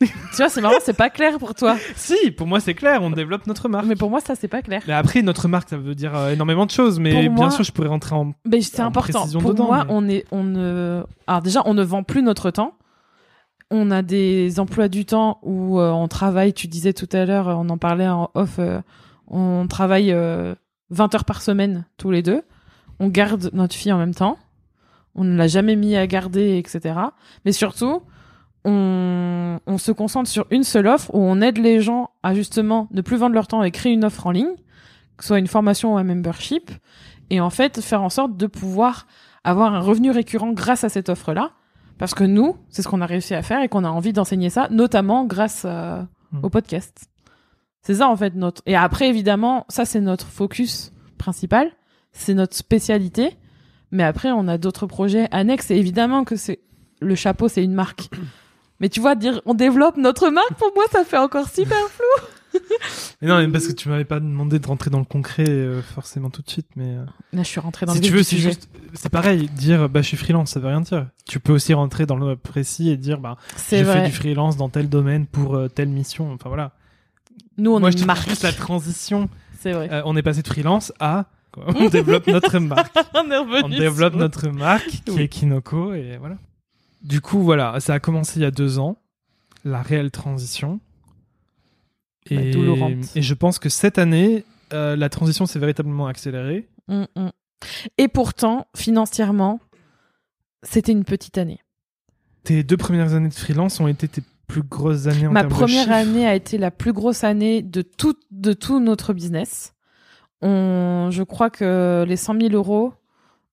Tu vois, c'est marrant, c'est pas clair pour toi. si, pour moi c'est clair, on développe notre marque. Mais pour moi, ça c'est pas clair. Mais après, notre marque, ça veut dire euh, énormément de choses, mais bien sûr, je pourrais rentrer en. Mais c'est important. Pour moi, on est, on ne. Alors déjà, on ne vend plus notre temps. On a des emplois du temps où euh, on travaille. Tu disais tout à l'heure, on en parlait en off. Euh, on travaille 20 heures par semaine tous les deux. On garde notre fille en même temps on ne l'a jamais mis à garder, etc. Mais surtout, on, on, se concentre sur une seule offre où on aide les gens à justement ne plus vendre leur temps et créer une offre en ligne, que ce soit une formation ou un membership, et en fait faire en sorte de pouvoir avoir un revenu récurrent grâce à cette offre-là. Parce que nous, c'est ce qu'on a réussi à faire et qu'on a envie d'enseigner ça, notamment grâce euh, mmh. au podcast. C'est ça en fait notre. Et après évidemment, ça c'est notre focus principal, c'est notre spécialité. Mais après, on a d'autres projets annexes. Et évidemment que c'est le chapeau, c'est une marque. Mais tu vois, dire on développe notre marque, pour moi, ça fait encore super flou. mais non, parce que tu m'avais pas demandé de rentrer dans le concret euh, forcément tout de suite, mais euh, là, je suis rentré dans si le tu veux, c'est juste, c'est pareil, dire bah je suis freelance, ça veut rien dire. Tu peux aussi rentrer dans le précis et dire bah je fais du freelance dans tel domaine pour euh, telle mission. Enfin voilà. Nous, on Moi, est une marque. juste la transition. C'est vrai. on est passé de freelance à on développe notre marque. on, développe notre marque qui est Kinoko et voilà. Du coup, voilà, ça a commencé il y a deux ans, la réelle transition. Bah, et, et je pense que cette année, euh, la transition s'est véritablement accélérée. Mm, mm. Et pourtant, financièrement, c'était une petite année. Tes deux premières années de freelance ont été tes plus grosses années en Ma première de année a été la plus grosse année de tout, de tout notre business. On, je crois que les 100 000 euros,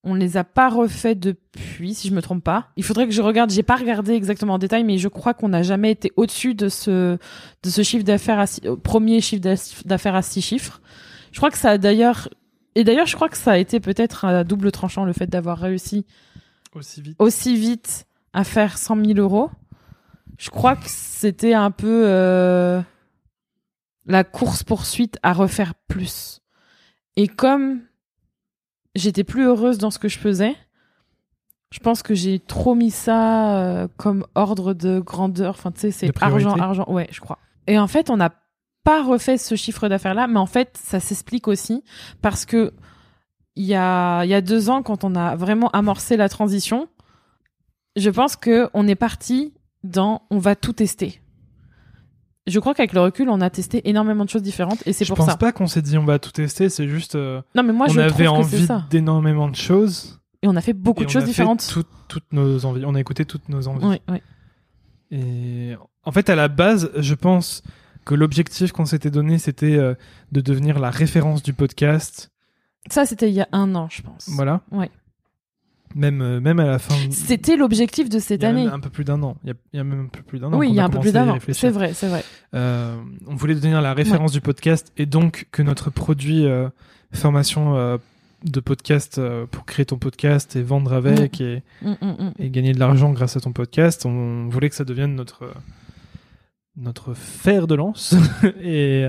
on les a pas refaits depuis, si je me trompe pas. Il faudrait que je regarde. J'ai pas regardé exactement en détail, mais je crois qu'on n'a jamais été au-dessus de ce de ce chiffre d'affaires, euh, premier chiffre d'affaires à six chiffres. Je crois que ça a d'ailleurs et d'ailleurs, je crois que ça a été peut-être un double tranchant le fait d'avoir réussi aussi vite. aussi vite à faire 100 000 euros. Je crois que c'était un peu euh, la course poursuite à refaire plus. Et comme j'étais plus heureuse dans ce que je faisais, je pense que j'ai trop mis ça euh, comme ordre de grandeur. Enfin, tu sais, c'est argent, argent. Ouais, je crois. Et en fait, on n'a pas refait ce chiffre d'affaires-là, mais en fait, ça s'explique aussi parce que il y a, y a deux ans, quand on a vraiment amorcé la transition, je pense que on est parti dans on va tout tester je crois qu'avec le recul, on a testé énormément de choses différentes et c'est pour ça. Je pense pas qu'on s'est dit on va tout tester, c'est juste. Euh, non, mais moi, on je avait envie d'énormément de choses. Et on a fait beaucoup de choses différentes. toutes nos envies. On a écouté toutes nos envies. Oui, oui. Et en fait, à la base, je pense que l'objectif qu'on s'était donné, c'était euh, de devenir la référence du podcast. Ça, c'était il y a un an, je pense. Voilà. Ouais. Même, euh, même à la fin. C'était l'objectif de cette année. un peu plus d'un an. Il y, a, il y a même un peu plus d'un an. Oui, il y a un peu plus d'un an. C'est vrai, c'est vrai. Euh, on voulait donner la référence du podcast et donc que notre produit euh, formation euh, de podcast pour créer ton podcast et vendre avec et, Mm, mm, mm. et gagner de l'argent grâce à ton podcast, on voulait que ça devienne notre notre fer de lance et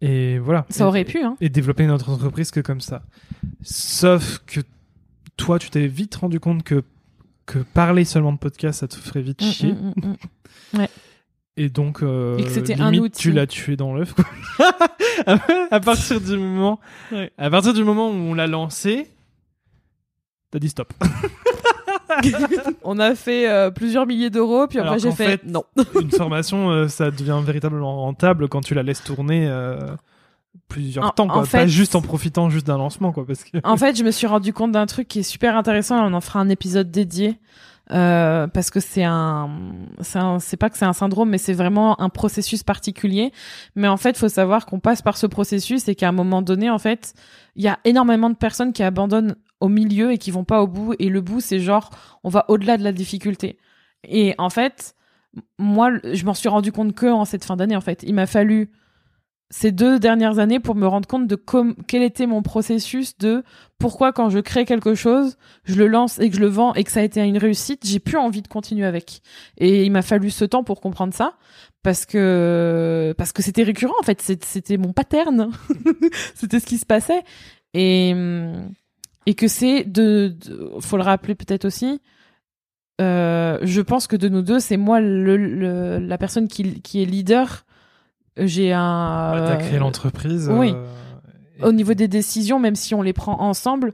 et voilà. Ça Et- aurait pu, hein. et développer notre entreprise que comme ça. Sauf que toi, tu t'es vite rendu compte que que parler seulement de podcast, ça te ferait vite Mm, chier. mm, mm, mm. Et donc, euh, Et c'était un limite, outil. tu l'as tué dans l'œuf. à partir du moment, Ouais. à partir du moment où on l'a lancé, t'as dit stop. On a fait euh, plusieurs milliers d'euros, puis après j'ai fait, fait- non. Une formation, euh, ça devient véritablement rentable quand tu la laisses tourner euh, plusieurs En- temps, en quoi. fait- Pas juste en profitant juste d'un lancement, quoi. Parce que En fait, je me suis rendu compte d'un truc qui est super intéressant. On en fera un épisode dédié. euh, parce que c'est un, c'est un- c'est pas que c'est un syndrome, mais c'est vraiment un processus particulier. Mais en fait, faut savoir qu'on passe par ce processus et qu'à un moment donné, en fait, il y a énormément de personnes qui abandonnent au milieu et qui vont pas au bout. Et le bout, c'est genre, on va au-delà de la difficulté. Et en fait, moi, je m'en suis rendu compte que en cette fin d'année, en fait, il m'a fallu ces deux dernières années pour me rendre compte de quel était mon processus de pourquoi quand je crée quelque chose, je le lance et que je le vends et que ça a été une réussite, j'ai plus envie de continuer avec. Et il m'a fallu ce temps pour comprendre ça parce que parce que c'était récurrent en fait, c'était mon pattern. c'était ce qui se passait et et que c'est de, de- faut le rappeler peut-être aussi euh, je pense que de nous deux, c'est moi le, le- la personne qui, qui est leader. J'ai un. t'as créé euh, l'entreprise. oui. euh, et- au niveau des décisions, même si on les prend ensemble,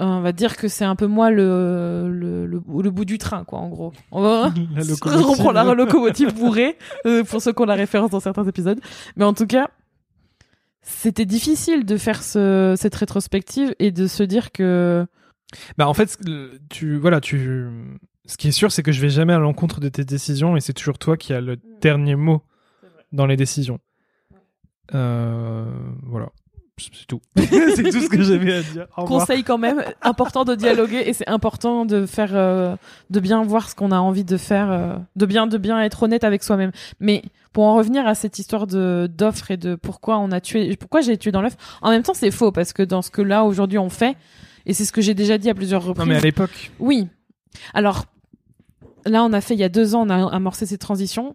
euh, on va dire que c'est un peu moi le, le, le, le bout du train, quoi, en gros. On va La on locomotive. reprend la locomotive bourrée, euh, pour ceux qui ont la référence dans certains épisodes. Mais en tout cas, c'était difficile de faire ce, cette rétrospective et de se dire que. Bah en fait, tu voilà, tu ce qui est sûr c'est que je vais jamais à l'encontre de tes décisions et c'est toujours toi qui as le dernier mot dans les décisions. Euh, voilà. C'est tout. c'est tout ce que j'avais à dire. Au conseil quand même important de dialoguer et c'est important de faire euh, de bien voir ce qu'on a envie de faire euh, de bien de bien être honnête avec soi-même mais pour en revenir à cette histoire de d'offre et de pourquoi on a tué pourquoi j'ai tué dans l'œuf en même temps c'est faux parce que dans ce que là aujourd'hui on fait et c'est ce que j'ai déjà dit à plusieurs reprises Non mais à l'époque, oui. Alors, là, on a fait, il y a deux ans, on a amorcé cette transition.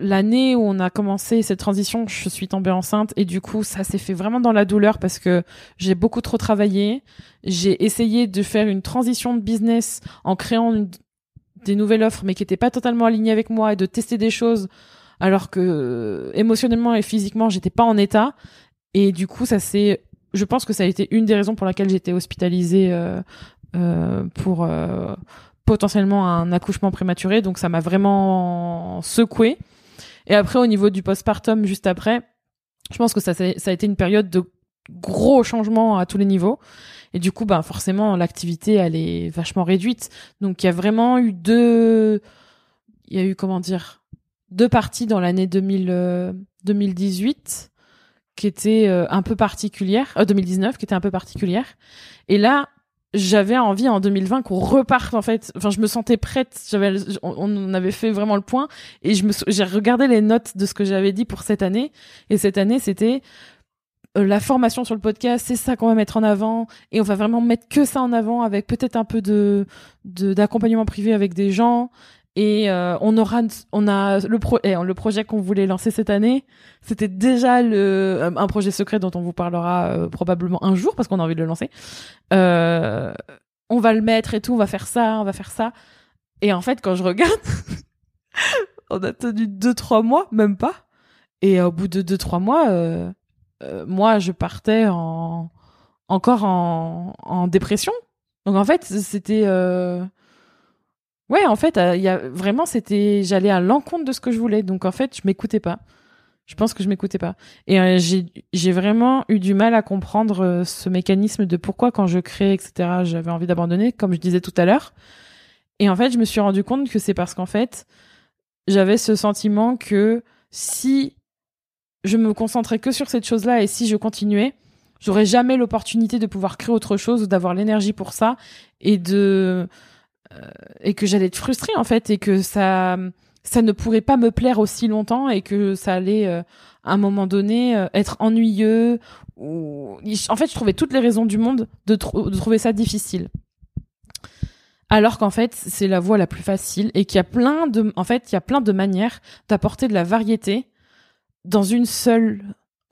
L'année où on a commencé cette transition, je suis tombée enceinte et du coup, ça s'est fait vraiment dans la douleur parce que j'ai beaucoup trop travaillé. J'ai essayé de faire une transition de business en créant des nouvelles offres, mais qui n'étaient pas totalement alignées avec moi et de tester des choses alors que euh, émotionnellement et physiquement, j'étais pas en état. Et du coup, ça c'est, je pense que ça a été une des raisons pour laquelle j'étais hospitalisée euh, euh, pour euh, potentiellement un accouchement prématuré. Donc ça m'a vraiment secoué. Et après, au niveau du postpartum, juste après, je pense que ça, ça a été une période de gros changements à tous les niveaux. Et du coup, ben forcément, l'activité, elle est vachement réduite. Donc il y a vraiment eu deux, il y a eu comment dire, deux parties dans l'année 2000, euh, 2018 qui étaient euh, un peu particulières, euh, 2019 qui étaient un peu particulières. Et là, j'avais envie en 2020 qu'on reparte en fait. Enfin, je me sentais prête. J'avais, on, avait fait vraiment le point et je me, j'ai regardé les notes de ce que j'avais dit pour cette année. Et cette année, c'était euh, la formation sur le podcast, c'est ça qu'on va mettre en avant et on va vraiment mettre que ça en avant avec peut-être un peu de d'accompagnement privé avec des gens et euh, on aura on a le pro et le projet qu'on voulait lancer cette année c'était déjà le un projet secret dont on vous parlera euh, probablement un jour parce qu'on a envie de le lancer. Euh, on va le mettre et tout on va faire ça on va faire ça. Et en fait quand je regarde on a tenu deux trois mois même pas. Et au bout de deux trois mois euh, euh, moi je partais en encore en, dépression. Donc en fait c'était euh, ouais en fait euh, il y a vraiment c'était j'allais à l'encontre de ce que je voulais. Donc en fait je m'écoutais pas. Je pense que je m'écoutais pas. Et euh, j'ai vraiment eu du mal à comprendre euh, ce mécanisme de pourquoi quand je crée etc j'avais envie d'abandonner comme je disais tout à l'heure. Et en fait je me suis rendu compte que c'est parce qu'en fait j'avais ce sentiment que si je me concentrais que sur cette chose-là et si je continuais, j'aurais jamais l'opportunité de pouvoir créer autre chose ou d'avoir l'énergie pour ça et de et que j'allais être frustrée en fait et que ça ça ne pourrait pas me plaire aussi longtemps et que ça allait euh, à un moment donné euh, être ennuyeux ou en fait je trouvais toutes les raisons du monde de, de trouver ça difficile. Alors qu'en fait c'est la voie la plus facile et qu'il y a plein de en fait il y a plein de manières d'apporter de la variété dans une seule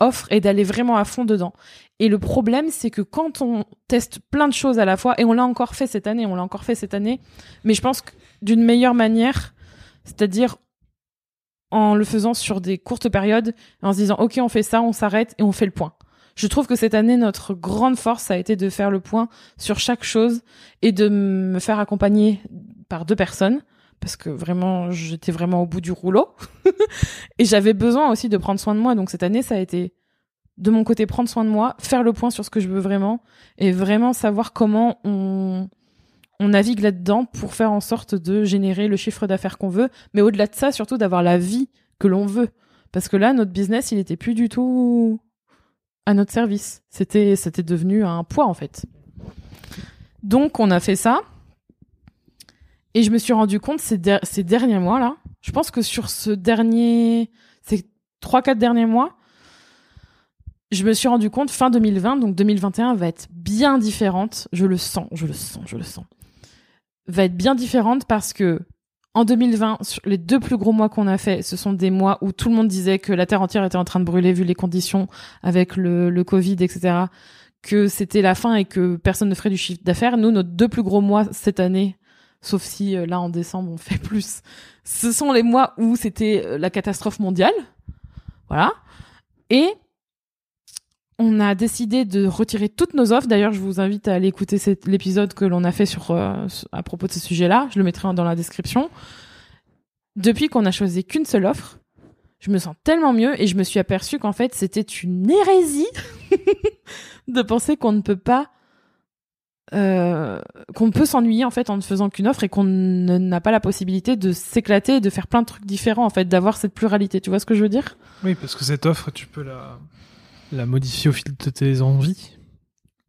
offre et d'aller vraiment à fond dedans. Et le problème, c'est que quand on teste plein de choses à la fois, et on l'a encore fait cette année, on l'a encore fait cette année, mais je pense que d'une meilleure manière, c'est-à-dire en le faisant sur des courtes périodes, en se disant, OK, on fait ça, on s'arrête et on fait le point. Je trouve que cette année, notre grande force a été de faire le point sur chaque chose et de me faire accompagner par deux personnes parce que vraiment j'étais vraiment au bout du rouleau. Et j'avais besoin aussi de prendre soin de moi. Donc cette année ça a été de mon côté prendre soin de moi faire le point sur ce que je veux vraiment et vraiment savoir comment on on navigue là-dedans pour faire en sorte de générer le chiffre d'affaires qu'on veut mais au-delà de ça surtout d'avoir la vie que l'on veut. Parce que là notre business il était plus du tout à notre service. C'était c'était devenu un poids en fait. Donc on a fait ça et je me suis rendu compte ces, derniers mois là, je pense que sur ce dernier, ces trois quatre derniers mois, je me suis rendu compte fin 2020, donc 2021 va être bien différente. Je le sens, je le sens, je le sens. Va être bien différente parce que en 2020, sur les deux plus gros mois qu'on a fait, ce sont des mois où tout le monde disait que la terre entière était en train de brûler vu les conditions avec le Covid, etc. Que c'était la fin et que personne ne ferait du chiffre d'affaires. Nous, nos deux plus gros mois cette année, sauf si euh, là en décembre on fait plus. Ce sont les mois où c'était euh, la catastrophe mondiale. Voilà. Et on a décidé de retirer toutes nos offres. D'ailleurs, je vous invite à aller écouter l'épisode que l'on a fait sur euh, à propos de ce sujet-là. Je le mettrai dans la description. Depuis qu'on a choisi qu'une seule offre, je me sens tellement mieux et je me suis aperçu qu'en fait, c'était une hérésie de penser qu'on ne peut pas euh, qu'on peut s'ennuyer en fait en ne faisant qu'une offre et qu'on n'a pas la possibilité de s'éclater, de faire plein de trucs différents en fait, d'avoir cette pluralité. Tu vois ce que je veux dire? Oui, parce que cette offre, tu peux la, la modifier au fil de tes envies,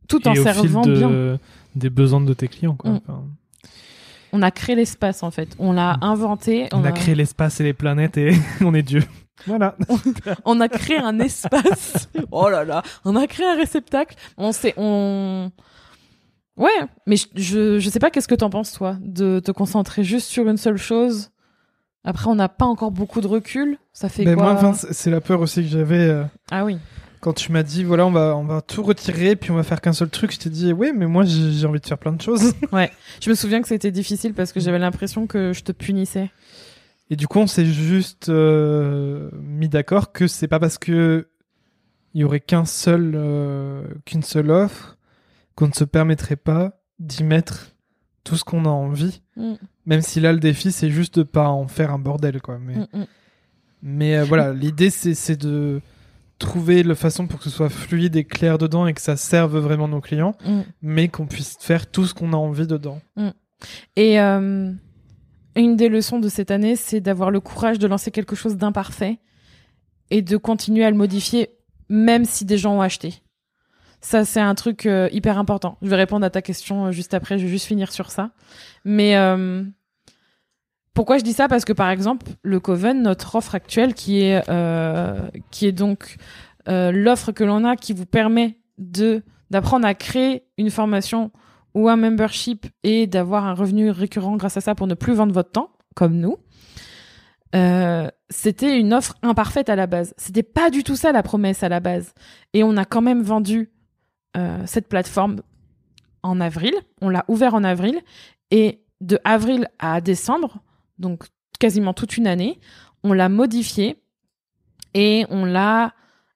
tout en servant bien des besoins de tes clients. Quoi. Mm. On a créé l'espace en fait, on l'a mm. inventé. On, a... créé l'espace et les planètes et on est Dieu. Voilà. on a créé un espace. oh là là, on a créé un réceptacle. On sait, on Ouais, mais je, je sais pas qu'est-ce que t'en penses toi, de te concentrer juste sur une seule chose. Après, on n'a pas encore beaucoup de recul. Ça fait mais quoi Moi, c'est la peur aussi que j'avais. Euh, ah oui. Quand tu m'as dit voilà, on va on va tout retirer puis on va faire qu'un seul truc, je t'ai dit oui, mais moi j'ai envie de faire plein de choses. ouais. Je me souviens que c'était difficile parce que j'avais l'impression que je te punissais. Et du coup, on s'est juste euh, mis d'accord que c'est pas parce que il y aurait qu'un seul euh, qu'une seule offre qu'on ne se permettrait pas d'y mettre tout ce qu'on a envie. Mm. Même si là, le défi, c'est juste de pas en faire un bordel, quoi. Mais, mm, mm. mais euh, voilà, l'idée, c'est de trouver la façon pour que ce soit fluide et clair dedans et que ça serve vraiment nos clients, mais qu'on puisse faire tout ce qu'on a envie dedans. Et euh, une des leçons de cette année, c'est d'avoir le courage de lancer quelque chose d'imparfait et de continuer à le modifier, même si des gens ont acheté. Ça, c'est un truc euh, hyper important. Je vais répondre à ta question euh, juste après. Je vais juste finir sur ça. Mais euh, pourquoi je dis ça? Parce que par exemple, le Coven, notre offre actuelle, qui est qui est donc l'offre que l'on a, qui vous permet d'apprendre à créer une formation ou un membership et d'avoir un revenu récurrent grâce à ça pour ne plus vendre votre temps, comme nous. c'était une offre imparfaite à la base. C'était pas du tout ça la promesse à la base. Et on a quand même vendu cette plateforme en avril. On l'a ouvert en avril et de avril à décembre, donc quasiment toute une année, on l'a modifié et on l'a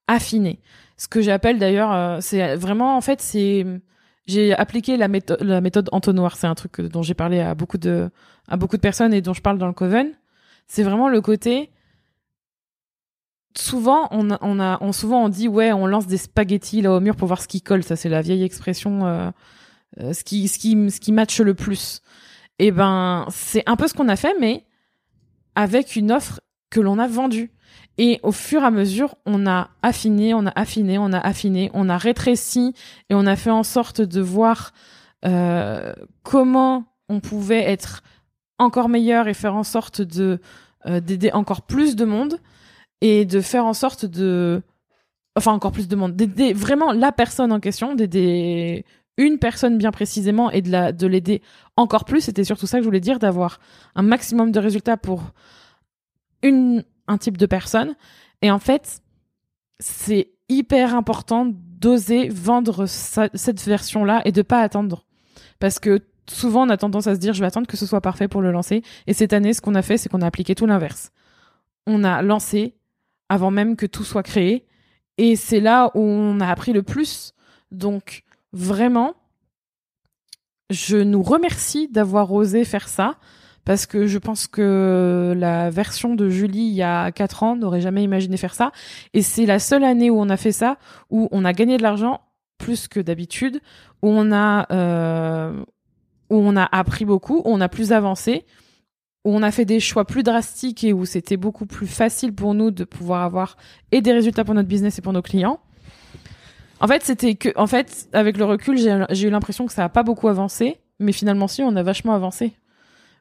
affiné. Ce que j'appelle d'ailleurs, euh, c'est vraiment en fait c'est j'ai appliqué la méthode la entonnoir. C'est un truc dont j'ai parlé à beaucoup de à beaucoup de personnes et dont je parle dans le Coven. C'est vraiment le côté souvent on on a souvent on dit ouais on lance des spaghettis là au mur pour voir ce qui colle. Ça c'est la vieille expression euh, euh, ce qui ce qui ce qui matche le plus. Et eh ben c'est un peu ce qu'on a fait mais avec une offre que l'on a vendu. Et au fur et à mesure, on a affiné, on a affiné, on a affiné, on a rétréci et on a fait en sorte de voir euh, comment on pouvait être encore meilleur et faire en sorte de d'aider encore plus de monde et de faire en sorte de enfin encore plus de monde d'aider vraiment la personne en question d'aider une personne bien précisément et de la de l'aider encore plus c'était surtout ça que je voulais dire d'avoir un maximum de résultats pour une un type de personne et en fait c'est hyper important d'oser vendre cette version là et de pas attendre parce que souvent on a tendance à se dire je vais attendre que ce soit parfait pour le lancer. Et cette année, ce qu'on a fait, c'est qu'on a appliqué tout l'inverse. On a lancé avant même que tout soit créé. Et c'est là où on a appris le plus. Donc vraiment, je nous remercie d'avoir osé faire ça. Parce que je pense que la version de Julie il y a 4 ans n'aurait jamais imaginé faire ça. Et c'est la seule année où on a fait ça, où on a gagné de l'argent plus que d'habitude, où on a euh, où on a appris beaucoup, où on a plus avancé, où on a fait des choix plus drastiques et où c'était beaucoup plus facile pour nous de pouvoir avoir et des résultats pour notre business et pour nos clients. En fait, c'était que, en fait, avec le recul, j'ai eu l'impression que ça a pas beaucoup avancé, mais finalement, si, on a vachement avancé.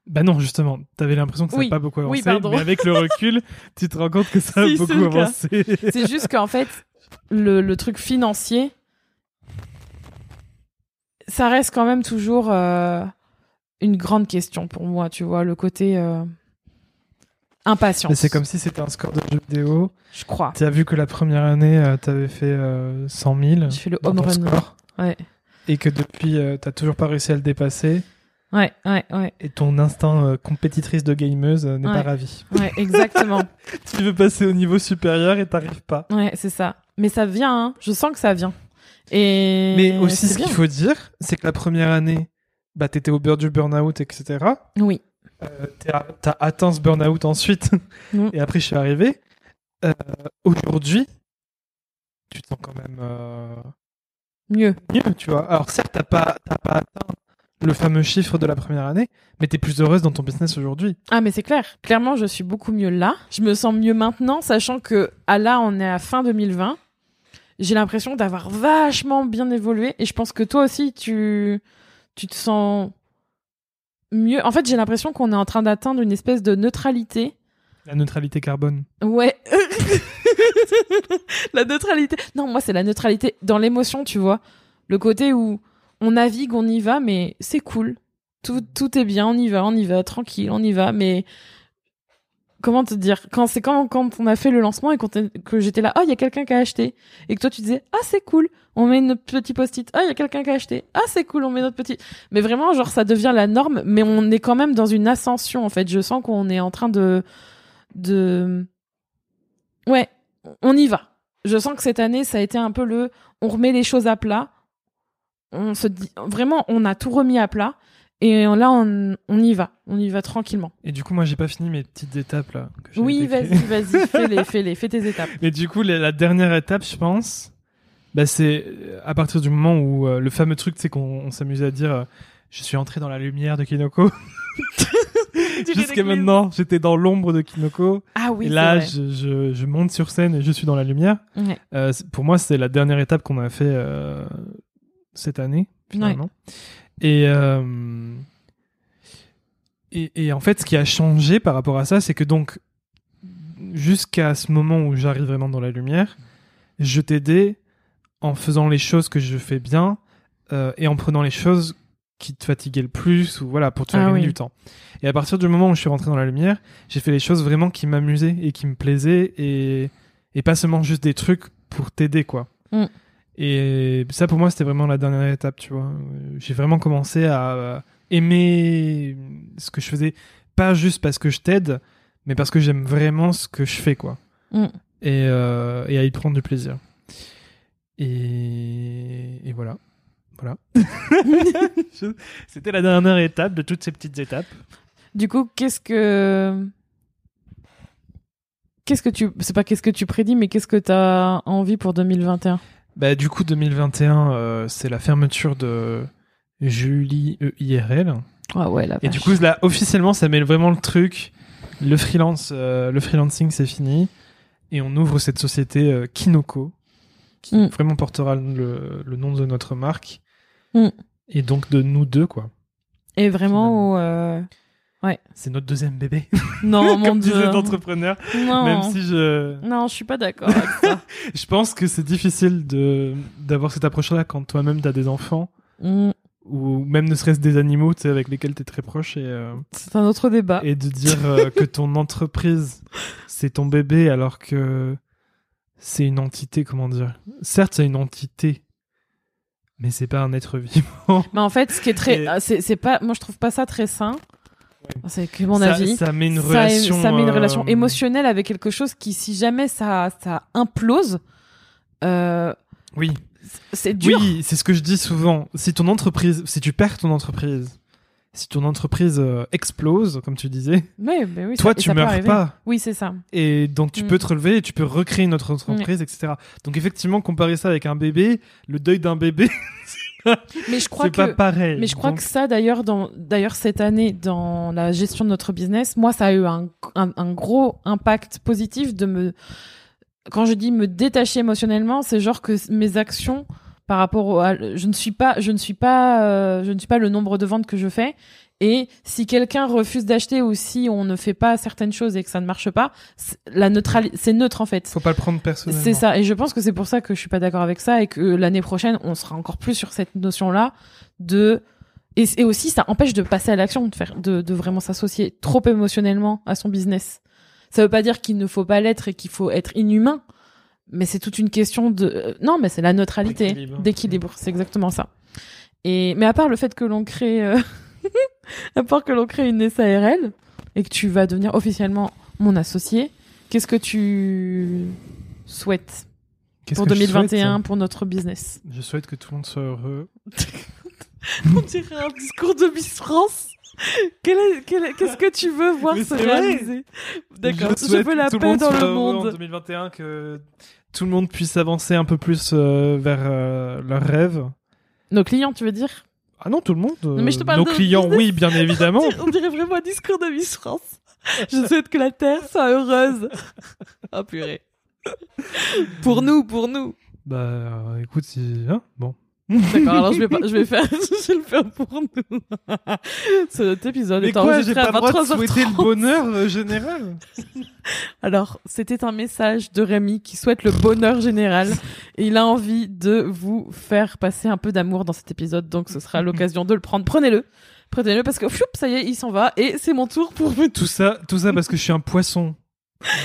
Bah non, justement, t'avais l'impression que ça n'a pas beaucoup avancé, mais avec le recul, tu te rends compte que ça a beaucoup avancé. C'est juste qu'en fait, le, le truc financier, ça reste quand même toujours euh, une grande question pour moi, tu vois, le côté euh, impatience. c'est comme si c'était un score de jeu vidéo. Je crois. Tu as vu que la première année, euh, tu avais fait 100 000. J'ai fait le home run. Score, ouais. Et que depuis, t'as toujours pas réussi à le dépasser. Ouais, ouais, ouais. Et ton instinct compétitrice de gameuse n'est pas ravi. Ouais, exactement. tu veux passer au niveau supérieur et t'arrives pas. Ouais, c'est ça. Mais ça vient, hein. Je sens que ça vient. Et Mais aussi, ce qu'il faut dire, c'est que la première année, bah, t'étais au beurre du burn-out, etc. Oui. Euh, t'as atteint ce burn-out ensuite. Mm. Et après, je suis arrivé. Euh, Aujourd'hui, tu te sens quand même. Euh... Mieux. Mieux, tu vois. Alors, certes, t'as pas, pas atteint le fameux chiffre de la première année, mais t'es plus heureuse dans ton business aujourd'hui. Ah mais c'est clair. Clairement, je suis beaucoup mieux là. Je me sens mieux maintenant, sachant que à là, on est à fin 2020 j'ai l'impression d'avoir vachement bien évolué et je pense que toi aussi tu tu te sens mieux. En fait, j'ai l'impression qu'on est en train d'atteindre une espèce de neutralité. La neutralité carbone. Ouais. la neutralité. Non, moi c'est la neutralité dans l'émotion, tu vois. Le côté où on navigue, on y va, mais c'est cool. Tout, tout est bien, on y va, on y va, tranquille, on y va, mais comment te dire quand c'est quand quand on a fait le lancement et que j'étais là oh il y a quelqu'un qui a acheté. Et que toi tu disais ah c'est cool on met notre petit post-it. Ah il y a quelqu'un qui a acheté. Ah c'est cool on met notre petit. Mais vraiment genre ça devient la norme mais on est quand même dans une ascension en fait. Je sens qu'on est en train de de ouais on y va. Je sens que cette année ça a été un peu le on remet les choses à plat. On se dit vraiment on a tout remis à plat et là, on, y va, on y va tranquillement. Et du coup, moi, j'ai pas fini mes petites étapes là. oui, vas-y, vas-y, fais-les, fais-les, fais tes étapes. Et du coup, la, dernière étape, je pense, bah, c'est à partir du moment où euh, le fameux truc, c'est qu'on s'amusait à dire, euh, je suis entré dans la lumière de Kinoko. Jusqu'à maintenant, j'étais dans l'ombre de Kinoko. Ah oui. Et là, je, je, monte sur scène et je suis dans la lumière. Euh, pour moi, c'est la dernière étape qu'on a fait cette année, finalement. Euh, et, et, en fait, ce qui a changé par rapport à ça, c'est que donc, jusqu'à ce moment où j'arrive vraiment dans la lumière, je t'aidais en faisant les choses que je fais bien euh, et en prenant les choses qui te fatiguaient le plus ou voilà pour te faire ah gagner du temps. Et à partir du moment où je suis rentré dans la lumière, j'ai fait les choses vraiment qui m'amusaient et qui me plaisaient et, et pas seulement juste des trucs pour t'aider quoi. Mm. Et ça, pour moi, c'était vraiment la dernière étape, tu vois. J'ai vraiment commencé à aimer ce que je faisais, pas juste parce que je t'aide, mais parce que j'aime vraiment ce que je fais, quoi. Mm. Et, euh, et, à y prendre du plaisir. Et, et voilà. Voilà. C'était la dernière étape de toutes ces petites étapes. Du coup, qu'est-ce que qu'est-ce que tu c'est pas qu'est-ce que tu prédis mais qu'est-ce que tu as envie pour 2021 bah, du coup, 2021, euh, c'est la fermeture de Julie EIRL. Ah ouais, là. Et du coup, là, officiellement, ça met vraiment le truc Le freelance, euh, le freelancing, c'est fini. Et on ouvre cette société euh, Kinoko, qui Mm. vraiment portera le, le nom de notre marque. Mm. Et donc de nous deux, quoi. Et vraiment, euh, C'est notre deuxième bébé, non, mon comme dieu. Non. Même si je, Non, je suis pas d'accord avec ça. je pense que c'est difficile de d'avoir cette approche-là quand toi-même t'as des enfants Mm, ou même ne serait-ce des animaux, tu sais, avec lesquels t'es très proche et euh, C'est un autre débat. et de dire euh, que ton entreprise c'est ton bébé alors que c'est une entité, comment dire? Certes, c'est une entité, mais c'est pas un être vivant. Mais en fait, ce qui est très, Et- ah, c'est c'est pas, moi je trouve pas ça très sain. C'est que mon ça, avis. ça met une ça, relation. ça met une euh, relation émotionnelle avec quelque chose qui, si jamais ça, ça implose, euh, Oui, c'est dur. oui, c'est ce que je dis souvent. Si ton entreprise, si tu perds ton entreprise, si ton entreprise euh, explose, comme tu disais, mais oui, toi ça- tu meurs pas. Oui, c'est ça. Et donc tu Mm. peux te relever et tu peux recréer une autre entreprise, etc. Donc effectivement, comparer ça avec un bébé, le deuil d'un bébé, Mais je crois que, pas pareil. mais je crois Donc, que ça, d'ailleurs, dans, d'ailleurs cette année, dans la gestion de notre business, moi, ça a eu un, un, un gros impact positif de me, quand je dis me détacher émotionnellement, c'est genre que mes actions par rapport au, à- je ne suis pas, je ne suis pas, euh, je ne suis pas le nombre de ventes que je fais. Et si quelqu'un refuse d'acheter ou si on ne fait pas certaines choses et que ça ne marche pas, c'est- la neutrali- c'est neutre en fait. faut pas le prendre personnellement. C'est ça, et je pense que c'est pour ça que je suis pas d'accord avec ça et que l'année prochaine, on sera encore plus sur cette notion-là de et, et aussi ça empêche de passer à l'action, de faire, de, de vraiment s'associer trop émotionnellement à son business. Ça veut pas dire qu'il ne faut pas l'être et qu'il faut être inhumain, mais c'est toute une question de euh, non, mais c'est la neutralité, D'équilibre. d'équilibre, c'est exactement ça. Et mais à part le fait que l'on crée, euh, à part que l'on crée une SARL et que tu vas devenir officiellement mon associé, qu'est-ce que tu souhaites pour que je 2021 souhaite pour notre business? Je souhaite que tout le monde soit heureux. On dirait un discours de Miss France. Qu'est-ce que tu veux voir se réaliser? D'accord, je, veux la paix monde dans le heureux En monde. 2021, que tout le monde puisse avancer un peu plus euh, vers euh, leurs rêves. Nos clients, tu veux dire? Ah non, tout le monde. euh, mais je te parle Nos de clients, business. oui, bien évidemment. On dirait vraiment un discours de Miss France. Je souhaite que la Terre soit heureuse. Oh purée. Pour nous, pour nous. bah, euh, écoute, si... hein, bon. D'accord, alors je vais, pas, je vais faire, je vais le faire pour nous. Cet épisode Mais est quoi, j'ai pas à le droit de 23h30. souhaiter le bonheur euh, général Alors, c'était un message de Rémi qui souhaite le bonheur général et il a envie de vous faire passer un peu d'amour dans cet épisode, donc ce sera l'occasion de le prendre. Prenez-le, prenez-le parce que choup, ça y est, il s'en va et c'est mon tour pour vous. Tout ça, tout ça parce que je suis un poisson.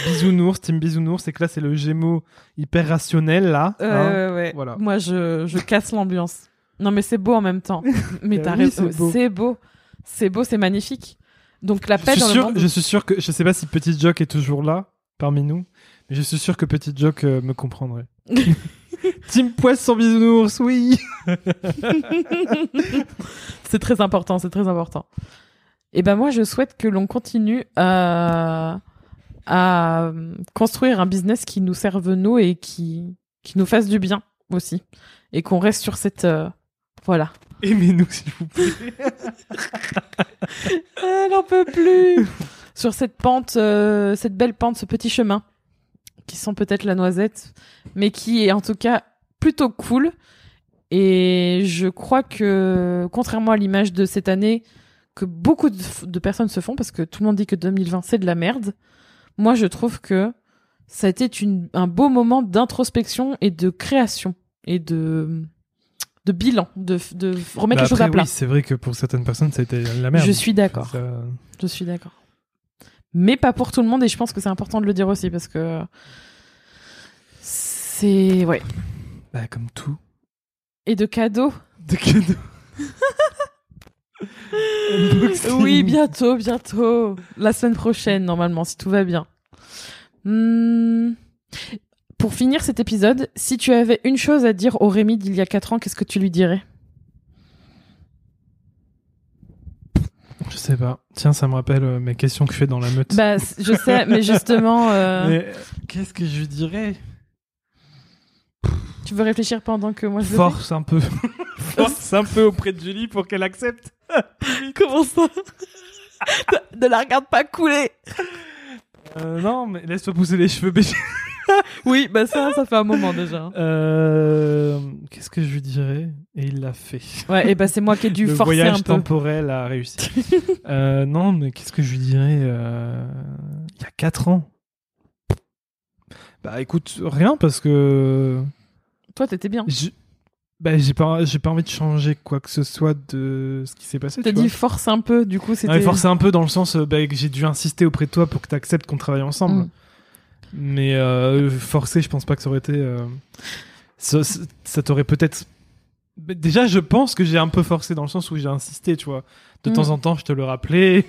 Bisounours, team bisounours, et que là, c'est le gémeau hyper rationnel, là. hein. Euh, ouais. voilà. Moi, je, je casse l'ambiance. Non, mais c'est beau en même temps. Mais Bah t'as oui, raison, c'est beau. c'est beau, c'est c'est magnifique. Donc la Je paix suis, dans sûr, le monde. je suis sûr que, je sais pas si Petit Jock est toujours là, parmi nous, mais je suis sûr que Petit Jock euh, me comprendrait. Team Poisson Bisounours, oui c'est très important, c'est très important. Et ben moi, je souhaite que l'on continue à, à construire un business qui nous serve nous et qui, qui nous fasse du bien aussi. Et qu'on reste sur cette... euh, voilà. Aimez-nous, s'il vous plaît. Elle en peut plus Sur cette pente, euh, cette belle pente, ce petit chemin, qui sent peut-être la noisette, mais qui est en tout cas plutôt cool. Et je crois que, contrairement à l'image de cette année, que beaucoup de, de personnes se font, parce que tout le monde dit que 2020 c'est de la merde, moi je trouve que ça a été une, un beau moment d'introspection et de création et de, de bilan, de, de remettre Bah les choses à plat. Oui, c'est vrai que pour certaines personnes, ça a été la merde. Je suis d'accord. Ça- Je suis d'accord. Mais pas pour tout le monde et je pense que c'est important de le dire aussi parce que c'est ouais. Bah, comme tout. Et de cadeaux. De cadeaux. Oui, bientôt, bientôt. La semaine prochaine normalement si tout va bien. Hmm. Pour finir cet épisode, si tu avais une chose à dire au Rémi d'il y a 4 ans, qu'est-ce que tu lui dirais? Je sais pas. Tiens, ça me rappelle euh, mes questions que je fais dans la meute. Bah, je sais, mais justement, euh, Mais, qu'est-ce que je lui dirais? Tu veux réfléchir pendant que moi je Force un peu. Force un peu auprès de Julie pour qu'elle accepte. Comment ça Ne la regarde pas couler Euh, non, mais laisse-toi pousser les cheveux, bébé. Oui, bah ça, ça fait un moment déjà. Euh, Qu'est-ce que je lui dirais? Et il l'a fait. Ouais, et bah c'est moi qui ai dû Le forcer voyage un peu. temporel a réussi. Euh, non, mais qu'est-ce que je lui dirais Il y a 4 ans? Bah écoute, rien parce que Toi, t'étais bien. je- bah, j'ai pas, j'ai pas envie de changer quoi que ce soit de ce qui s'est passé. T'as dit force un peu, du coup, c'était. Ouais, forcer un peu dans le sens euh, bah, que j'ai dû insister auprès de toi pour que tu acceptes qu'on travaille ensemble. Mm. Mais euh, forcer, je pense pas que ça aurait été. euh, Ça, ça- ça t'aurait peut-être. Bah, Déjà, je pense que j'ai un peu forcé dans le sens où j'ai insisté, tu vois. De Mm. temps en temps, je te le rappelais.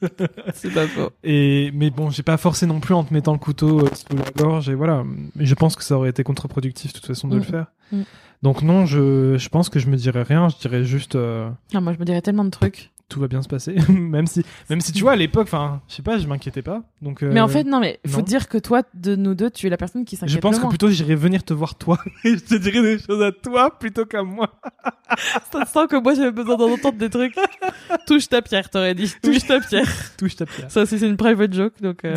C'est pas faux. Et mais bon, j'ai pas forcé non plus en te mettant le couteau euh, sous la gorge. Et voilà. Je pense que ça aurait été contre-productif de toute façon de Mm. le faire. Mm. Donc non, je, je pense que je me dirais rien. Je dirais juste. euh, Ah, moi, je me dirais tellement de trucs. Tout va bien se passer même si même si tu vois à l'époque enfin je sais pas je m'inquiétais pas donc euh, Mais en fait, non, mais faut non. dire que toi, de nous deux, tu es la personne qui s'inquiète je pense le que plutôt j'irais venir te voir toi et je te dirais des choses à toi plutôt qu'à moi Ça sent que moi, j'avais besoin d'entendre des trucs. Touche ta pierre, t'aurais dit. Touche ta pierre. touche ta pierre Ça c'est une private joke, donc. euh,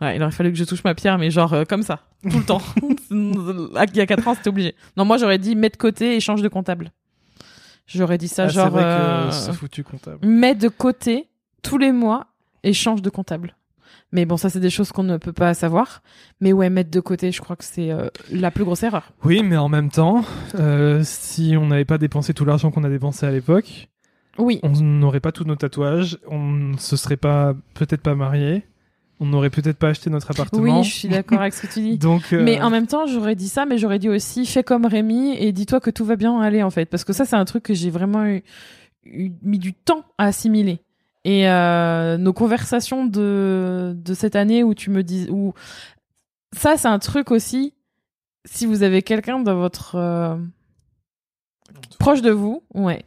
Ouais, il aurait fallu que je touche ma pierre, mais genre euh, comme ça, tout le temps. Il y a 4 ans, c'était obligé. Non, moi, j'aurais dit mets de côté et change de comptable. J'aurais dit ça, Ah, c'est genre. vrai euh, c'est foutu comptable mets de côté tous les mois et change de comptable. Mais bon, ça, c'est des choses qu'on ne peut pas savoir. Mais ouais, mettre de côté, je crois que c'est euh, la plus grosse erreur. oui mais en même temps euh, si on n'avait pas dépensé tout l'argent qu'on a dépensé à l'époque Oui. on n'aurait pas tous nos tatouages on ne se serait pas peut-être pas marié on n'aurait peut-être pas acheté notre appartement Oui, je suis d'accord avec ce que tu dis. donc euh, Mais en même temps, j'aurais dit ça, mais j'aurais dit aussi fais comme Rémi et dis-toi que tout va bien aller en fait, parce que ça c'est un truc que j'ai vraiment eu, eu- mis du temps à assimiler. Et euh, nos conversations de de cette année où tu me dis où ça c'est un truc aussi. Si vous avez quelqu'un dans votre euh, proche de vous, ouais,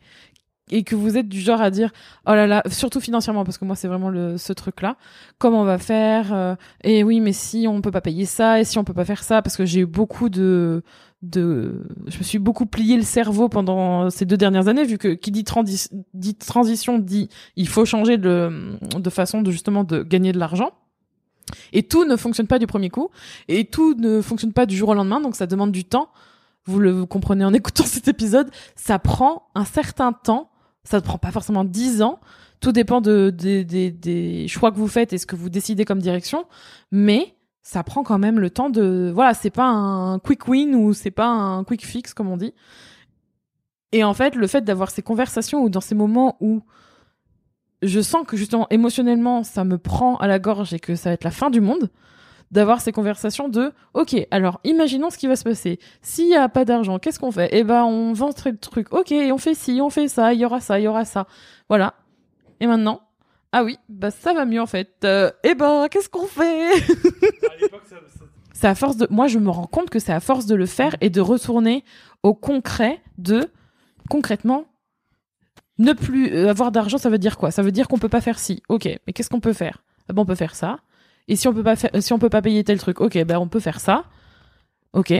et que vous êtes du genre à dire oh là là, surtout financièrement parce que moi c'est vraiment le ce truc là. Comment on va faire euh, Et oui, mais si on peut pas payer ça et si on peut pas faire ça parce que j'ai eu beaucoup de de je me suis beaucoup plié le cerveau pendant ces deux dernières années vu que qui dit, transi- dit transition dit il faut changer de de façon de justement de gagner de l'argent. Et tout ne fonctionne pas du premier coup et tout ne fonctionne pas du jour au lendemain donc ça demande du temps. Vous le vous comprenez en écoutant cet épisode, ça prend un certain temps, ça ne prend pas forcément dix ans, tout dépend de, des- des- des choix que vous faites et ce que vous décidez comme direction, mais ça prend quand même le temps de voilà c'est pas un quick win ou c'est pas un quick fix comme on dit. Et en fait le fait d'avoir ces conversations ou dans ces moments où je sens que justement émotionnellement ça me prend à la gorge et que ça va être la fin du monde d'avoir ces conversations de ok alors imaginons ce qui va se passer. S'il y a pas d'argent qu'est-ce qu'on fait? Eh ben on vend le truc. Ok on fait ci on fait ça il y aura ça il y aura ça. Voilà. Et maintenant? Ah oui bah ça va mieux en fait. Euh, eh ben qu'est-ce qu'on fait? À ça- c'est à force de moi je me rends compte que c'est à force de le faire et de retourner au concret de concrètement ne plus euh, avoir d'argent ça veut dire quoi? Ça veut dire qu'on peut pas faire ci. Ok mais qu'est-ce qu'on peut faire? Ah ben, on peut faire ça et si on peut pas faire si on peut pas payer tel truc ok ben on peut faire ça ok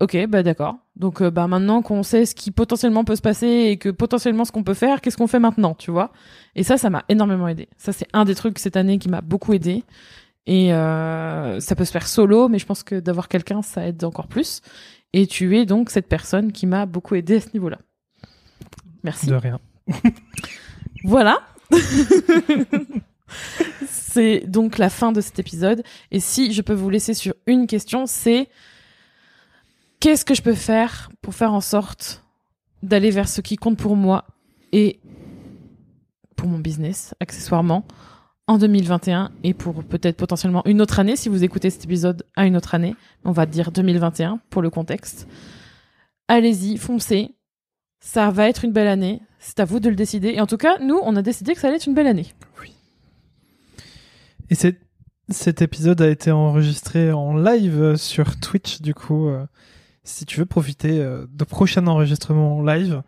ok bah d'accord donc euh, bah maintenant qu'on sait ce qui potentiellement peut se passer et que potentiellement ce qu'on peut faire qu'est-ce qu'on fait maintenant tu vois? Et ça ça m'a énormément aidé ça c'est un des trucs cette année qui m'a beaucoup aidé et euh, ça peut se faire solo, mais je pense que d'avoir quelqu'un, ça aide encore plus. Et tu es donc cette personne qui m'a beaucoup aidé à ce niveau-là. Merci. de rien Voilà. c'est donc la fin de cet épisode. Et si je peux vous laisser sur une question, c'est qu'est-ce que je peux faire pour faire en sorte d'aller vers ce qui compte pour moi et pour mon business, accessoirement, en 2021 et pour peut-être potentiellement une autre année, si vous écoutez cet épisode à une autre année, on va dire 2021 pour le contexte. Allez-y, foncez. Ça va être une belle année. C'est à vous de le décider. Et en tout cas, nous, on a décidé que ça allait être une belle année. Et cet, épisode a été enregistré en live euh, sur Twitch, du coup, euh, si tu veux profiter euh, de prochains enregistrements en live,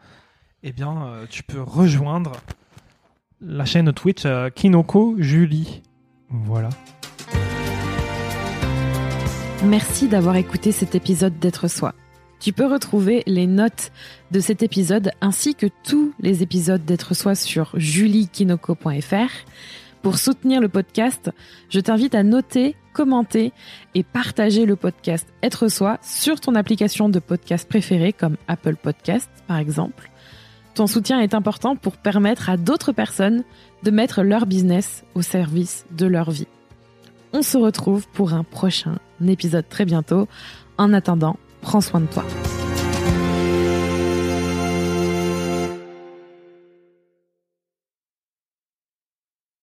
eh bien, tu peux rejoindre la chaîne Twitch Kinoko Julie. Voilà. Merci d'avoir écouté cet épisode d'être soi. Tu peux retrouver les notes de cet épisode ainsi que tous les épisodes d'être soi sur juliekinoko.fr. Pour soutenir le podcast, je t'invite à noter, commenter et partager le podcast Être Soi sur ton application de podcast préférée comme Apple Podcast par exemple. Ton soutien est important pour permettre à d'autres personnes de mettre leur business au service de leur vie. On se retrouve pour un prochain épisode très bientôt. En attendant, prends soin de toi.